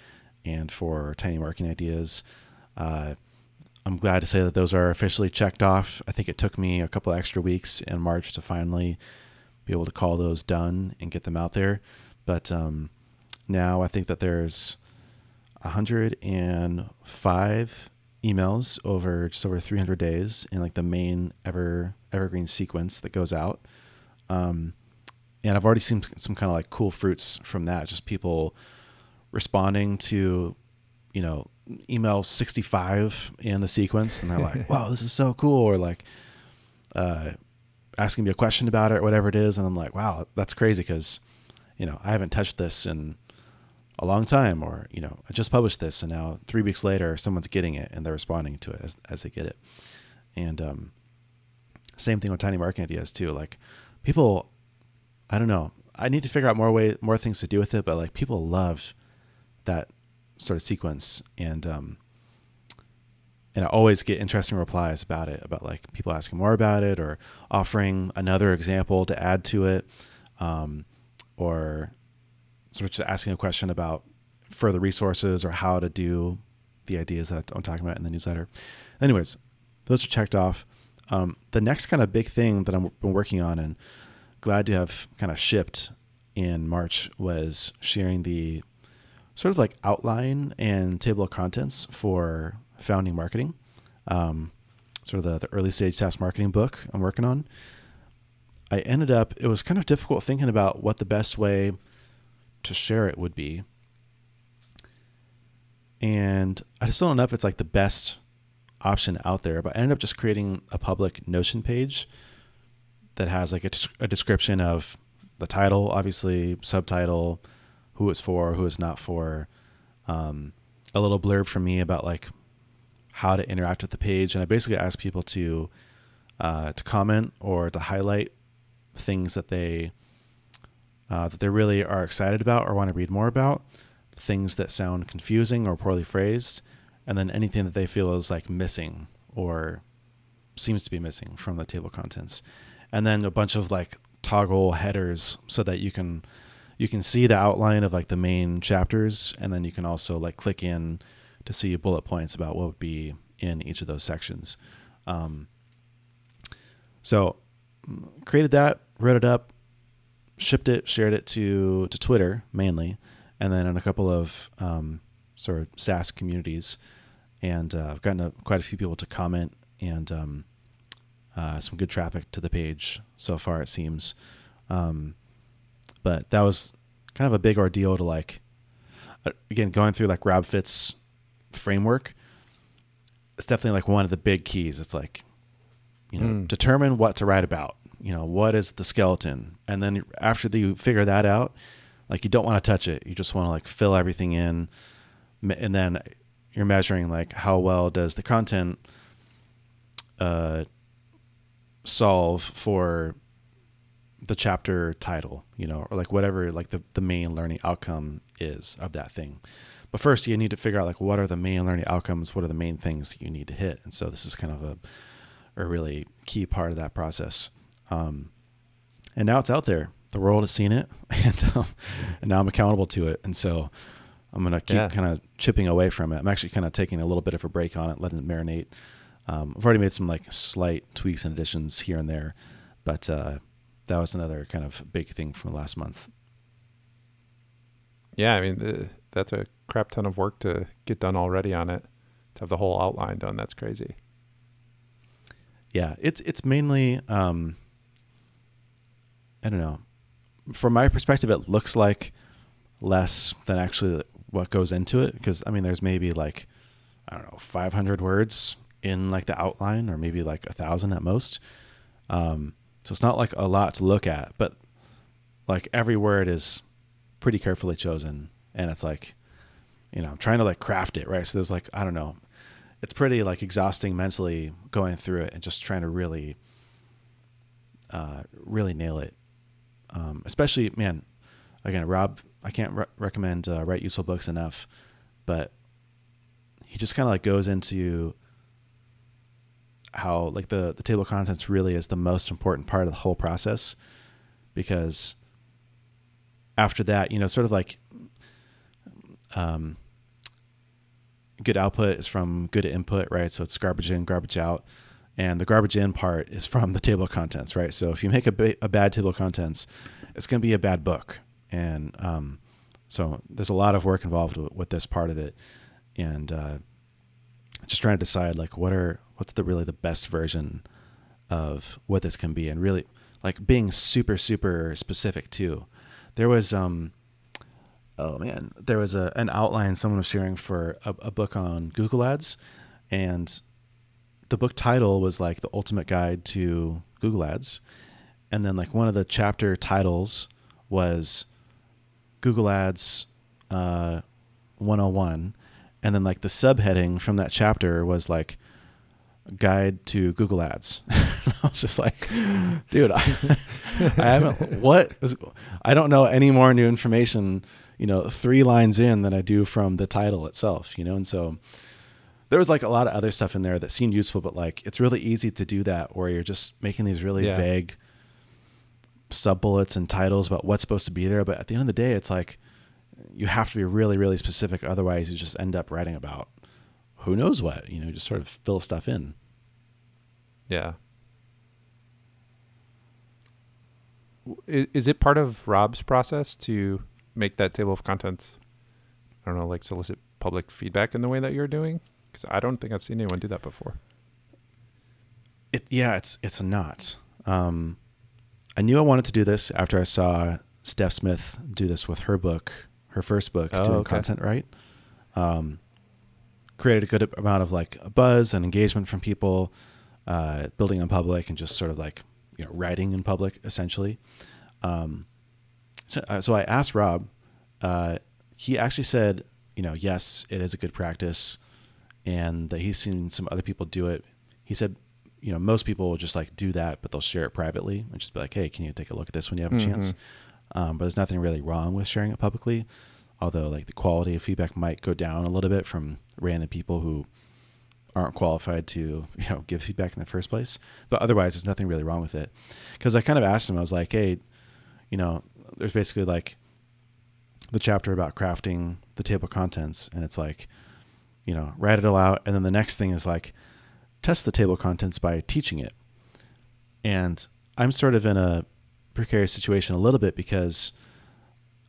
and for Tiny Marketing Ideas. Uh, I'm glad to say that those are officially checked off. I think it took me a couple extra weeks in March to finally be able to call those done and get them out there. But um, now I think that there's 105 emails over just over 300 days in like the main ever evergreen sequence that goes out. Um, and I've already seen some kind of like cool fruits from that. Just people responding to, you know, email 65 in the sequence and they're like, wow, this is so cool. Or like, uh, asking me a question about it or whatever it is. And I'm like, wow, that's crazy. Cause you know, I haven't touched this in a long time or, you know, I just published this and now three weeks later, someone's getting it and they're responding to it as, as they get it. And, um, same thing with tiny marketing ideas too. Like people, I don't know. I need to figure out more way, more things to do with it, but like people love that sort of sequence and, um, and I always get interesting replies about it, about like people asking more about it or offering another example to add to it, um, or sort of just asking a question about further resources or how to do the ideas that I'm talking about in the newsletter. Anyways, those are checked off. Um, the next kind of big thing that I've been working on and glad to have kind of shipped in March was sharing the sort of like outline and table of contents for founding marketing, um, sort of the, the early stage SaaS marketing book I'm working on. I ended up, it was kind of difficult thinking about what the best way to share it would be. And I just don't know if it's like the best option out there, but I ended up just creating a public Notion page that has like a, a description of the title, obviously, subtitle, who it's for, who it's not for, um, a little blurb from me about like how to interact with the page, and I basically ask people to uh, to comment or to highlight things that they uh, that they really are excited about or want to read more about, things that sound confusing or poorly phrased, and then anything that they feel is like missing or seems to be missing from the table contents, and then a bunch of like toggle headers so that you can you can see the outline of like the main chapters, and then you can also like click in to see bullet points about what would be in each of those sections. Um, so created that, wrote it up, shipped it, shared it to to Twitter mainly, and then in a couple of um, sort of SaaS communities, and uh, I've gotten a, quite a few people to comment and um, uh, some good traffic to the page so far. It seems, um, but that was kind of a big ordeal to like. uh, Again, going through like Rob Fitz's framework, it's definitely like one of the big keys. It's like, you know, Mm. determine what to write about. You know, what is the skeleton, and then after you figure that out, like you don't want to touch it. You just want to like fill everything in, and then you're measuring like how well does the content uh, solve for the chapter title, you know, or like whatever like the, the main learning outcome is of that thing. But first you need to figure out like what are the main learning outcomes, what are the main things that you need to hit. And so this is kind of a a really key part of that process. Um, and now it's out there. The world has seen it, and um, and now I'm accountable to it. And so I'm gonna keep Yeah. kind of chipping away from it. I'm actually kind of taking a little bit of a break on it, letting it marinate. Um, I've already made some like slight tweaks and additions here and there, but uh, that was another kind of big thing from last month. Yeah, I mean the, that's a crap ton of work to get done already on it. To have the whole outline done, that's crazy. Yeah, it's it's mainly um, I don't know. From my perspective, it looks like less than actually what goes into it because I mean, there's maybe like I don't know, 500 words in like the outline, or maybe like a thousand at most. Um, so it's not like a lot to look at, but like every word is pretty carefully chosen, and it's like you know, I'm trying to like craft it right. So there's like I don't know, it's pretty like exhausting mentally going through it and just trying to really, uh, really nail it. Um, especially, man, again, Rob, I can't re- recommend uh, Write Useful Books enough, but he just kind of like goes into how like the the table of contents really is the most important part of the whole process because after that, you know, sort of like um, good output is from good input, right? So it's garbage in, garbage out. And the garbage in part is from the table of contents, right? So if you make a, ba- a bad table of contents, it's going to be a bad book. And um, so there's a lot of work involved with, with this part of it. And uh, just trying to decide like what are what's the really the best version of what this can be and really like being super super specific too there was um oh man. There was a an outline someone was sharing for a, a book on google ads and the book title was like the ultimate guide to google ads. And then like one of the chapter titles was google ads uh, 101 and then like the subheading from that chapter was like guide to google ads. I was just like dude i, I haven't what is, i don't know any more new information you know three lines in than i do from the title itself you know and so there was like a lot of other stuff in there that seemed useful but like it's really easy to do that where you're just making these really Yeah. vague sub bullets and titles about what's supposed to be there but at the end of the day it's like you have to be really really specific otherwise you just end up writing about who knows what you know just sort of fill stuff in Yeah. Is it part of Rob's process to make that table of contents? I don't know, like solicit public feedback in the way that you're doing? Because I don't think I've seen anyone do that before. it yeah it's it's a not um i knew i wanted to do this after i saw steph smith do this with her book her first book Oh, doing okay. content right um created a good amount of like a buzz and engagement from people uh building in public and just sort of like you know writing in public essentially um so, uh, so i asked rob uh he actually said you know, yes, it is a good practice, and that he's seen some other people do it. He said, you know, most people will just like do that, but they'll share it privately and just be like, hey, can you take a look at this when you have a Mhm. chance? Um, but there's nothing really wrong with sharing it publicly, although like the quality of feedback might go down a little bit from random people who aren't qualified to you know give feedback in the first place. But otherwise, there's nothing really wrong with it. Because I kind of asked him, I was like, hey, you know, there's basically like the chapter about crafting the table of contents, and it's like, you know, write it all out, and then the next thing is like test the table of contents by teaching it. And I'm sort of in a precarious situation a little bit because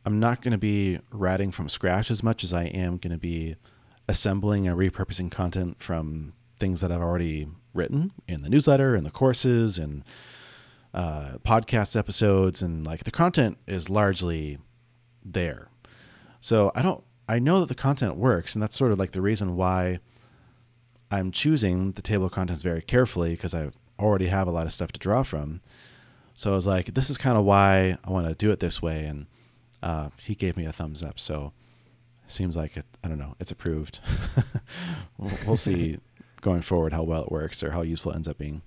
I'm not going to be writing from scratch as much as I am going to be assembling and repurposing content from things that I've already written in the newsletter and the courses and uh, podcast episodes. And like the content is largely there. So I don't, I know that the content works. And that's sort of like the reason why I'm choosing the table of contents very carefully because I already have a lot of stuff to draw from. So I was like, this is kind of why I want to do it this way. And uh, he gave me a thumbs up. So it seems like it, I don't know, it's approved. we'll, we'll see going forward how well it works or how useful it ends up being.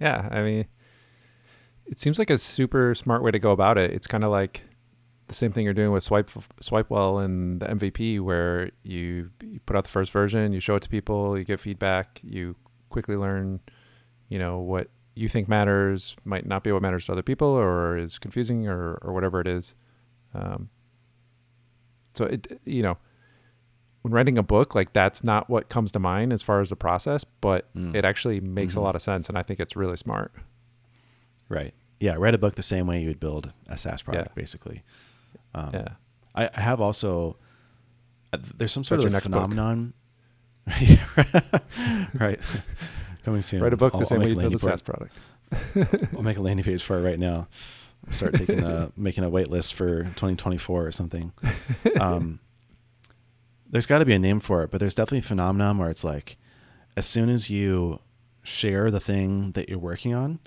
Yeah, I mean, it seems like a super smart way to go about it. It's kind of like the same thing you're doing with Swipe Swipewell and the MVP, where you, you put out the first version, you show it to people, you get feedback, you quickly learn, you know, what you think matters might not be what matters to other people, or is confusing, or or whatever it is. Um, so it, you know, when writing a book, like that's not what comes to mind as far as the process, but Mm. it actually makes Mhm. a lot of sense, and I think it's really smart. Right. Yeah. Write a book the same way you would build a SaaS product, Yeah. basically. Um, yeah. I, I have also, uh, there's some sort What's of your next book? phenomenon. right. Coming soon. Write a book I'll- the I'll same way make you build a SaaS product. I'll make a landing page for it right now. Start taking a, making a wait list for 2024 or something. Um, there's got to be a name for it, but there's definitely a phenomenon where it's like, as soon as you share the thing that you're working on,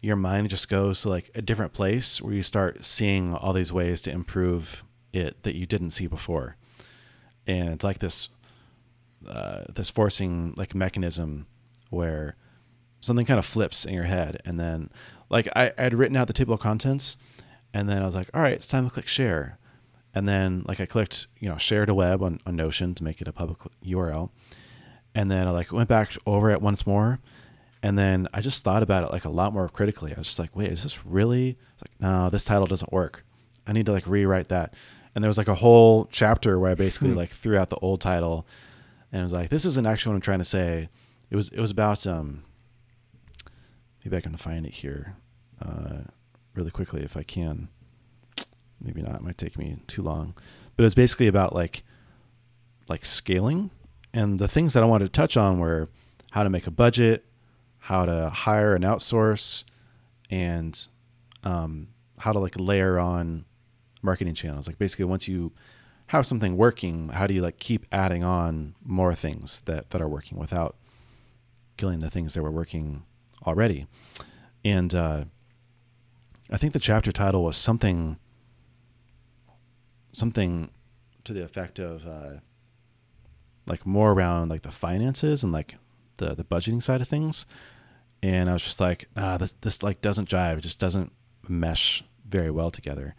your mind just goes to like a different place where you start seeing all these ways to improve it that you didn't see before, and it's like this, uh, this forcing like mechanism where something kind of flips in your head, and then like I I had written out the table of contents, and then I was like, all right, it's time to click share. And then like I clicked, you know, share to web on, on Notion to make it a public URL. And then I like went back over it once more. And then I just thought about it like a lot more critically. I was just like, wait, is this really? It's like, no, this title doesn't work. I need to like rewrite that. And there was like a whole chapter where I basically Hmm. like threw out the old title and it was like, this isn't actually what I'm trying to say. It was it was about um maybe I can find it here uh really quickly if I can maybe not it might take me too long. But it's basically about like like scaling. And the things that i wanted to touch on were how to make a budget how to hire and outsource and um, how to like layer on marketing channels. Like basically once you have something working how do you like keep adding on more things that that are working without killing the things that were working already? And uh, i think the chapter title was something something to the effect of uh, like more around like the finances and like the the budgeting side of things. And i was just like ah this this like doesn't jive. It just doesn't mesh very well together.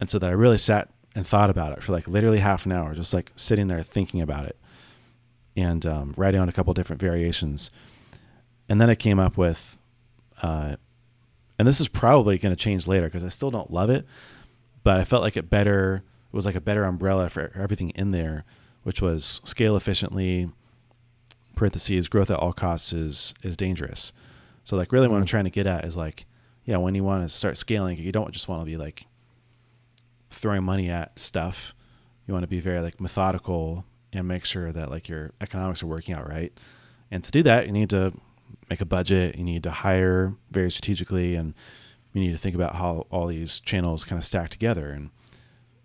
And so that i really sat and thought about it for like literally half an hour just like sitting there thinking about it and um, writing on a couple different variations. And then i came up with uh, and this is probably going to change later because i still don't love it but I felt like it better it was like a better umbrella for everything in there, which was scale efficiently, parentheses, growth at all costs is is dangerous. So like really what I'm mm. trying to get at is like, yeah, when you want to start scaling, you don't just want to be like throwing money at stuff. You want to be very like methodical and make sure that like your economics are working out right. And to do that, you need to make a budget, you need to hire very strategically and you need to think about how all these channels kind of stack together and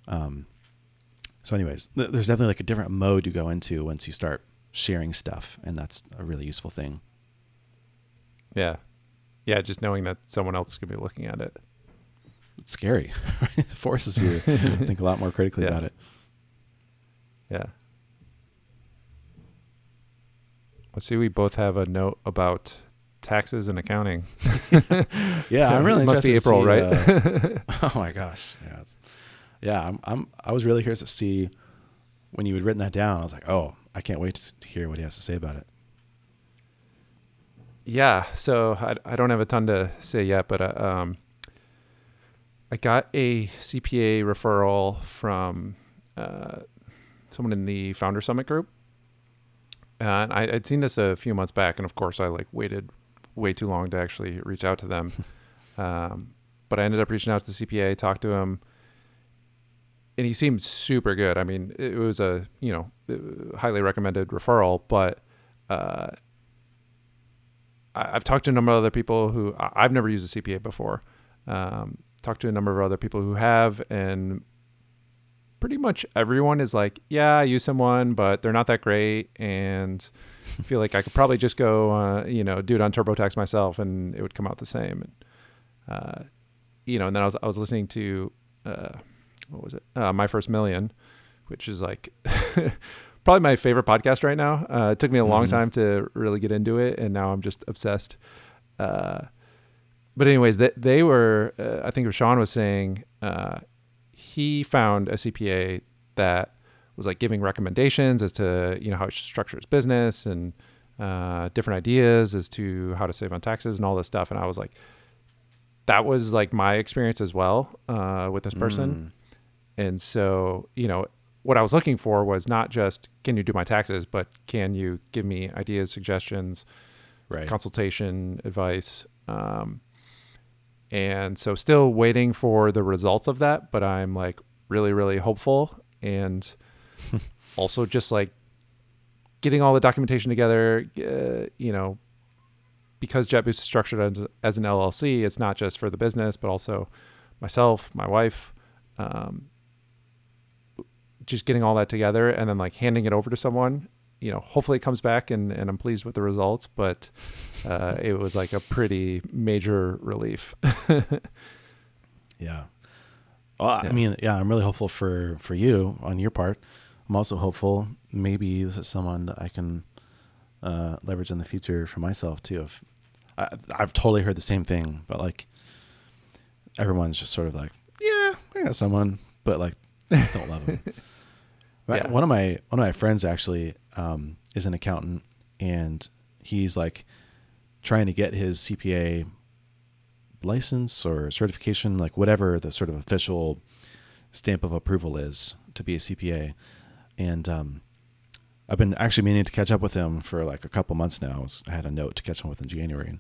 um, so anyways th- there's definitely like a different mode you go into once you start sharing stuff and that's a really useful thing Yeah. Yeah, just knowing that someone else could be looking at it. it's scary. it forces you to think a lot more critically Yeah. about it. Yeah. Let's see. We both have a note about taxes and accounting. Yeah, I'm really It must be April, see, right? uh, oh my gosh, yeah, it's, yeah. I'm, I'm I was really curious to see when you had written that down. I was like, oh, I can't wait to, hear what he has to say about it. Yeah, so I, I don't have a ton to say yet, but uh, um, I got a CPA referral from uh, someone in the Founder Summit group, and I, I'd seen this a few months back, and of course I like waited way too long to actually reach out to them, um, but I ended up reaching out to the CPA, talked to him, and he seemed super good. I mean, it was a you know uh, highly recommended referral, but. Uh, I've talked to a number of other people who I've never used a CPA before. Um, talked to a number of other people who have, and pretty much everyone is like, "Yeah, I use someone, but they're not that great," and feel like I could probably just go, uh, you know, do it on TurboTax myself, and it would come out the same. And uh, you know, and then I was I was listening to uh, what was it? Uh, My First Million, which is like probably my favorite podcast right now. Uh, it took me a long Mhm. time to really get into it, and now I'm just obsessed. Uh, but anyways, they, they were. Uh, I think Shaan was saying uh, he found a CPA that was like giving recommendations as to you know how should structure his business and uh, different ideas as to how to save on taxes and all this stuff. And I was like, that was like my experience as well uh, with this person. Mm. And so, you know, what I was looking for was not just can you do my taxes, but can you give me ideas, suggestions, right. consultation, advice. Um, and so, still waiting for the results of that, but I'm like really, really hopeful. And also, just like getting all the documentation together, uh, you know, because JetBoost is structured as, as an LLC, it's not just for the business, but also myself, my wife. Um, just getting all that together and then like handing it over to someone you know hopefully it comes back and, and i'm pleased with the results but uh, it was like a pretty major relief Yeah. Well, I mean, yeah, I'm really hopeful for for you on your part. I'm also hopeful maybe this is someone that I can uh, leverage in the future for myself too. If I, I've totally heard the same thing, but like everyone's just sort of like, yeah, I got someone, but like don't love them. Yeah. One of my one of my friends actually um, is an accountant, and he's like trying to get his CPA license or certification, like whatever the sort of official stamp of approval is to be a CPA. And um, I've been actually meaning to catch up with him for like a couple months now. I was- I had a note to catch up with in January, and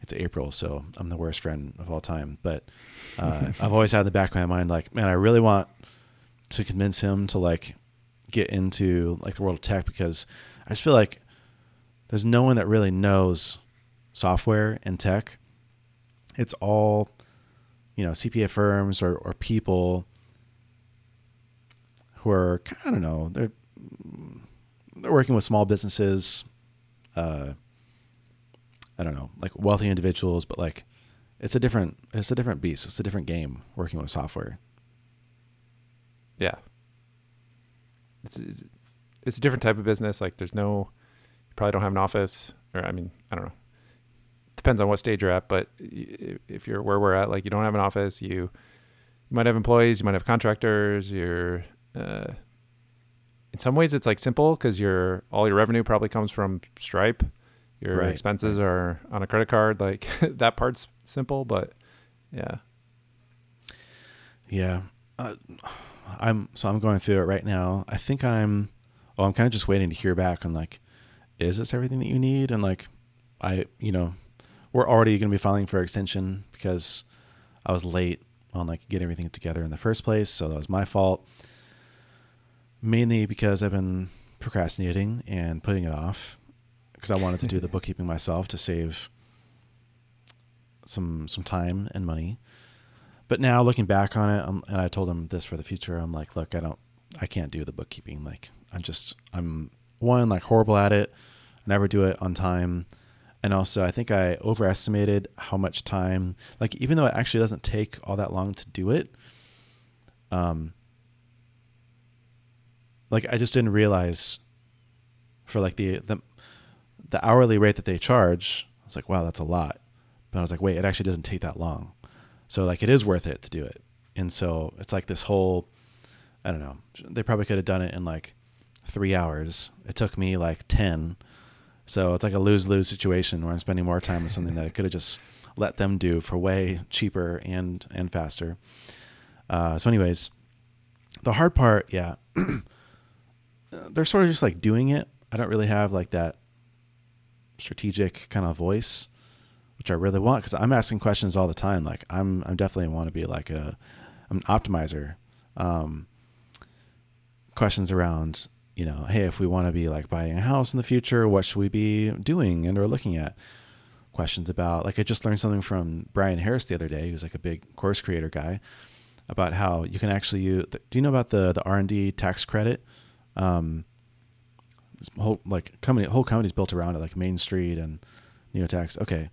it's April, so I'm the worst friend of all time. But uh, I've always had in the back of my mind, like, man, I really want to convince him to like get into like the world of tech because I just feel like there's no one that really knows software and tech. It's all, you know, CPA firms or, or people who are I don't know they're they're working with small businesses, uh, I don't know like wealthy individuals, but like it's a different it's a different beast. It's a different game working with software. yeah it's, it's it's a different type of business. Like there's no you probably don't have an office or i mean i don't know. Depends on what stage you're at but if you're where we're at like you don't have an office you you might have employees you might have contractors you're uh, in some ways it's like simple because your all your revenue probably comes from stripe. Your Right, expenses are on a credit card like that part's simple but yeah. Yeah. Uh, I'm so I'm going through it right now. I think I'm oh I'm kind of just waiting to hear back on like is this everything that you need and like I you know we're already going to be filing for extension because I was late on like getting everything together in the first place, so that was my fault. Mainly because I've been procrastinating and putting it off because I wanted to do the bookkeeping myself to save some some time and money. But now looking back on it, um, and I told him this for the future. I'm like, look, I don't, I can't do the bookkeeping. Like, I'm just, I'm one like horrible at it. I never do it on time, and also I think I overestimated how much time. Like even though it actually doesn't take all that long to do it, um, like I just didn't realize for like the the the hourly rate that they charge. I was like, wow, that's a lot. But I was like, wait, it actually doesn't take that long. So like it is worth it to do it. And so it's like this whole I don't know. They probably could have done it in like 3 hours. It took me like 10. So it's like a lose-lose situation where I'm spending more time with something that I could have just let them do for way cheaper and and faster. Uh, so anyways, the hard part, yeah, they're sort of just like doing it. I don't really have like that strategic kind of voice, which I really want because I'm asking questions all the time. Like I'm, I'm definitely want to be like a, I'm an optimizer. Um, questions around, you know, hey, if we want to be like buying a house in the future, what should we be doing and or looking at? Questions about like I just learned something from Bryan Harris the other day, He was like a big course creator guy, about how you can actually use. Do you know about the the R and D tax credit? Um, this whole like company whole company's built around it, like Main Street and NeoTax. Okay,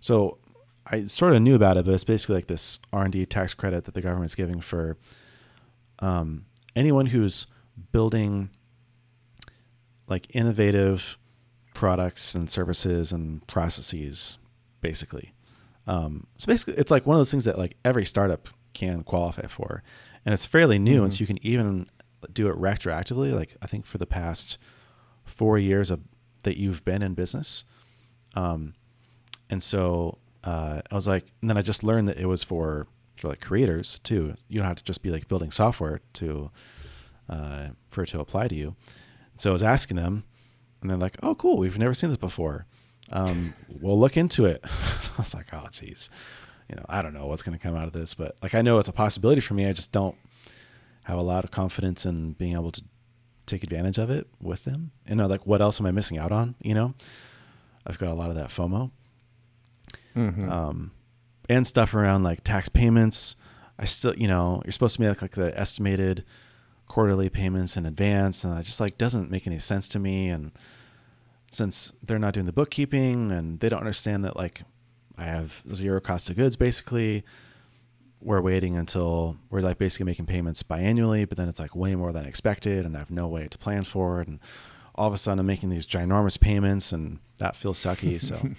so I sort of knew about it, but it's basically like this R and D tax credit that the government's giving for um, anyone who's building like innovative products and services and processes, basically. Um, so basically, it's like one of those things that like every startup can qualify for, and it's fairly new, mm-hmm. and so you can even do it retroactively. Like I think for the past four years of that you've been in business. Um, and so uh, I was like, and then I just learned that it was for for like creators too. You don't have to just be like building software to uh, for it to apply to you. So I was asking them, and they're like, "Oh, cool. We've never seen this before. Um, we'll look into it." I was like, "Oh, geez, you know, I don't know what's going to come out of this, but like I know it's a possibility for me. I just don't have a lot of confidence in being able to take advantage of it with them. You know, like what else am I missing out on? You know, I've got a lot of that FOMO. Mm-hmm. Um, and stuff around like tax payments. I still, you know, you're supposed to make like the estimated quarterly payments in advance, and that just like doesn't make any sense to me. And since they're not doing the bookkeeping and they don't understand that like I have zero cost of goods basically, we're waiting until we're like basically making payments biannually, but then it's like way more than expected, and I have no way to plan for it. And all of a sudden, I'm making these ginormous payments, and that feels sucky. So,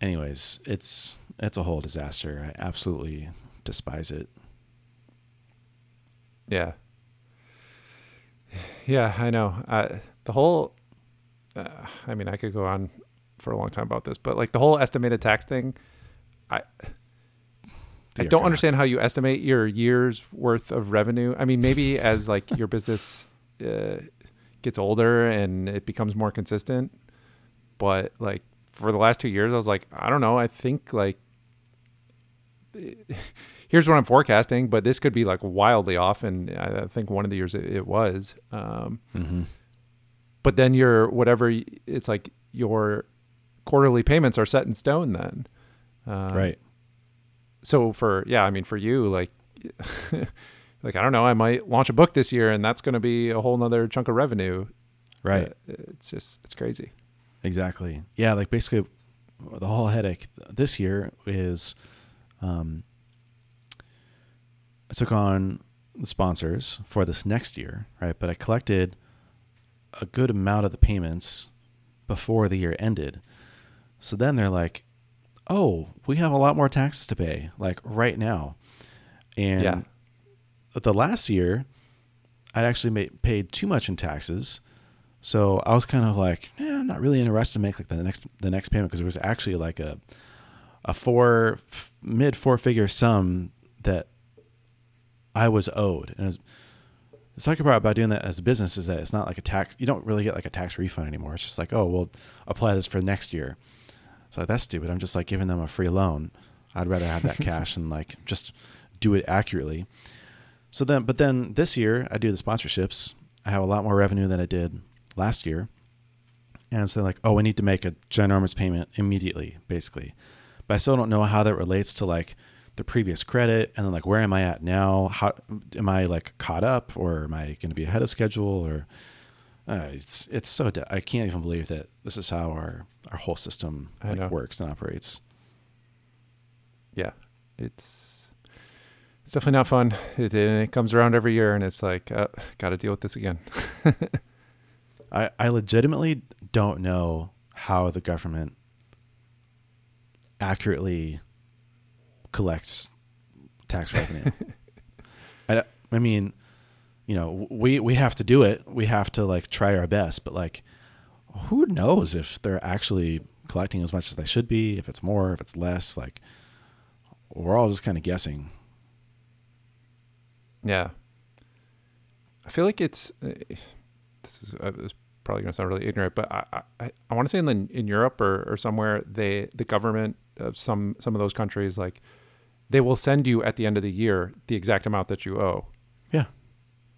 anyways, it's it's a whole disaster. I absolutely despise it. Yeah. Yeah, I know. Uh, the whole, uh, I mean, I could go on for a long time about this, but like the whole estimated tax thing, I I don't God. understand how you estimate your year's worth of revenue. I mean, maybe as like your business uh, gets older and it becomes more consistent, but like for the last two years, I was like, I don't know. I think like here's what I'm forecasting, but this could be like wildly off. And I think one of the years it, it was. Um, mm-hmm. But then your whatever it's like your quarterly payments are set in stone then. Uh, right so for yeah, I mean for you like like I don't know, I might launch a book this year and that's going to be a whole nother chunk of revenue. Right. Uh, it's just it's crazy. Exactly. Yeah, like basically the whole headache this year is um I took on the sponsors for this next year, right? But I collected a good amount of the payments before the year ended. So then they're like, oh, we have a lot more taxes to pay, like right now. And yeah. the last year, I'd actually made, paid too much in taxes. So I was kind of like, yeah, I'm not really interested to make like the next the next payment because it was actually like a a four mid four figure sum that I was owed. And the second part about doing that as a business is that it's not like a tax. You don't really get like a tax refund anymore. It's just like, oh, we'll apply this for next year. So like, that's stupid. I'm just like giving them a free loan. I'd rather have that cash and like just do it accurately. So then, but then this year I do the sponsorships. I have a lot more revenue than I did last year. And so like, oh, we need to make a ginormous payment immediately, basically. But I still don't know how that relates to like the previous credit and then like where am I at now? How am I like caught up or am I going to be ahead of schedule or Uh, it's it's so de- I can't even believe that this is how our our whole system like, works and operates. Yeah, it's it's definitely not fun. It, it comes around every year, and it's like, uh, got to deal with this again. I I legitimately don't know how the government accurately collects tax revenue. I I mean, you know, we we have to do it. We have to like try our best, but like who knows if they're actually collecting as much as they should be, if it's more, if it's less, like we're all just kind of guessing. Yeah. I feel like it's uh, this is uh, it's probably going to sound really ignorant, but I I, I want to say in the, in Europe or, or somewhere they the government of some some of those countries like they will send you at the end of the year the exact amount that you owe. Yeah.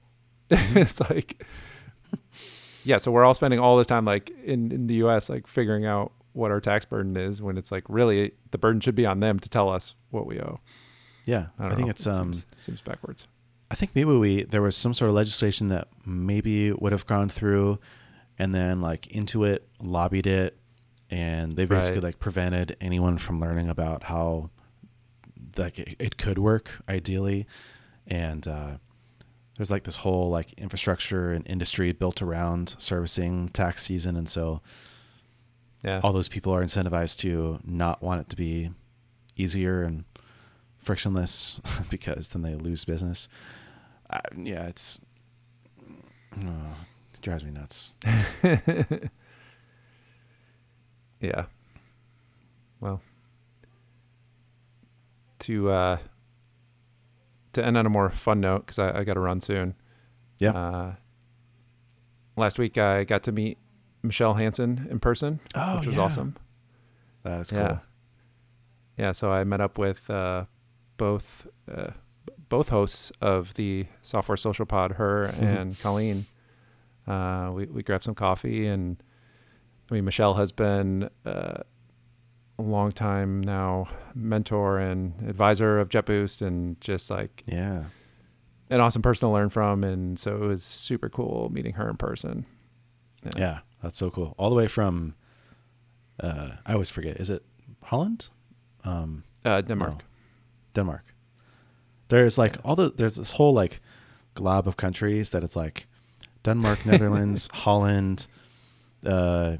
it's like yeah, so we're all spending all this time like in in the US like figuring out what our tax burden is when it's like really the burden should be on them to tell us what we owe. Yeah, I, I, think know. it's It um seems, seems backwards. I think maybe we there was some sort of legislation that maybe would have gone through, and then like Intuit lobbied it, and they basically Right. like prevented anyone from learning about how like it, it could work ideally, and uh, there's like this whole like infrastructure and industry built around servicing tax season, and so Yeah. all those people are incentivized to not want it to be easier and frictionless because then they lose business. Uh, yeah, it's oh, it drives me nuts. Yeah. Well, to uh, to end on a more fun note, because I, I got to run soon. Yeah. Uh, last week I got to meet Michele Hansen in person, Oh, which was yeah. awesome. That is cool. Yeah. Yeah. So I met up with uh, both uh, both hosts of the Software Social Pod, her and Colleen. Uh, we we grabbed some coffee, and I mean Michele has been uh, a long time now mentor and advisor of JetBoost, and just like Yeah. an awesome person to learn from. And so it was super cool meeting her in person. Yeah. That's so cool. All the way from uh I always forget. Is it Holland? Um Uh, Denmark. no, Denmark. There's like all the there's this whole like glob of countries that it's like Denmark, Netherlands, Holland, uh,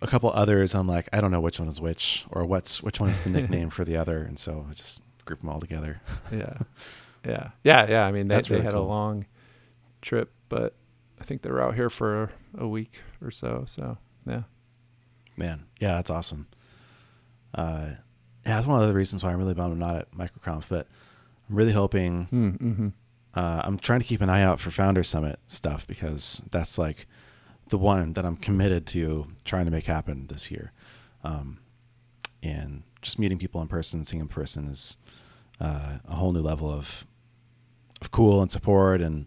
a couple others. I'm like, I don't know which one is which or what's which one is the nickname for the other, and so I just group them all together. yeah. Yeah. Yeah. Yeah. I mean they, That's they really had a long trip but i think they were out here for a week or so. So yeah. Man, yeah, that's awesome. Uh, yeah, that's one of the reasons why I'm really bummed I'm not at Microconf, but I'm really hoping. mm-hmm. Uh, I'm trying to keep an eye out for Founder Summit stuff because that's like the one that I'm committed to trying to make happen this year. Um, and just meeting people in person, seeing in person is uh, a whole new level of of cool and support, and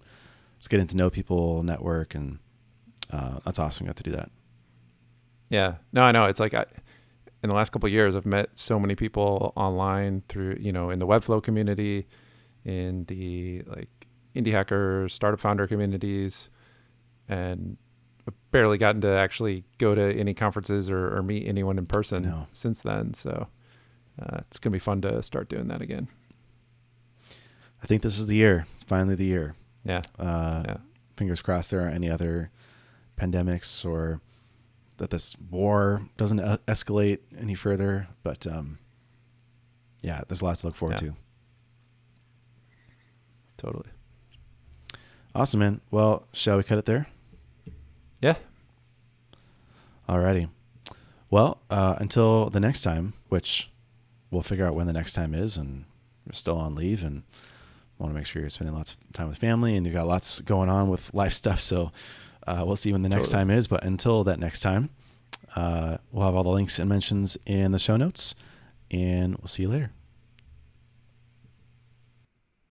just getting to know people, network, and uh, that's awesome. Got to do that. yeah no i know it's like i in the last couple of years i've met so many people online through you know in the webflow community in the like indie hackers startup founder communities and I've barely gotten to actually go to any conferences or, or meet anyone in person know. since then so uh, it's gonna be fun to start doing that again I think this is the year. It's finally the year. yeah Uh, yeah fingers crossed there aren't any other pandemics or that this war doesn't escalate any further. But um, yeah, there's a lot to look forward Yeah. to. totally Awesome, man. Well, shall we cut it there? Yeah. Alrighty. Well, uh, until the next time, which we'll figure out when the next time is, and you're still on leave and want to make sure you're spending lots of time with family and you've got lots going on with life stuff. So uh, we'll see when the next Totally. time is. But until that next time, uh, we'll have all the links and mentions in the show notes, and we'll see you later.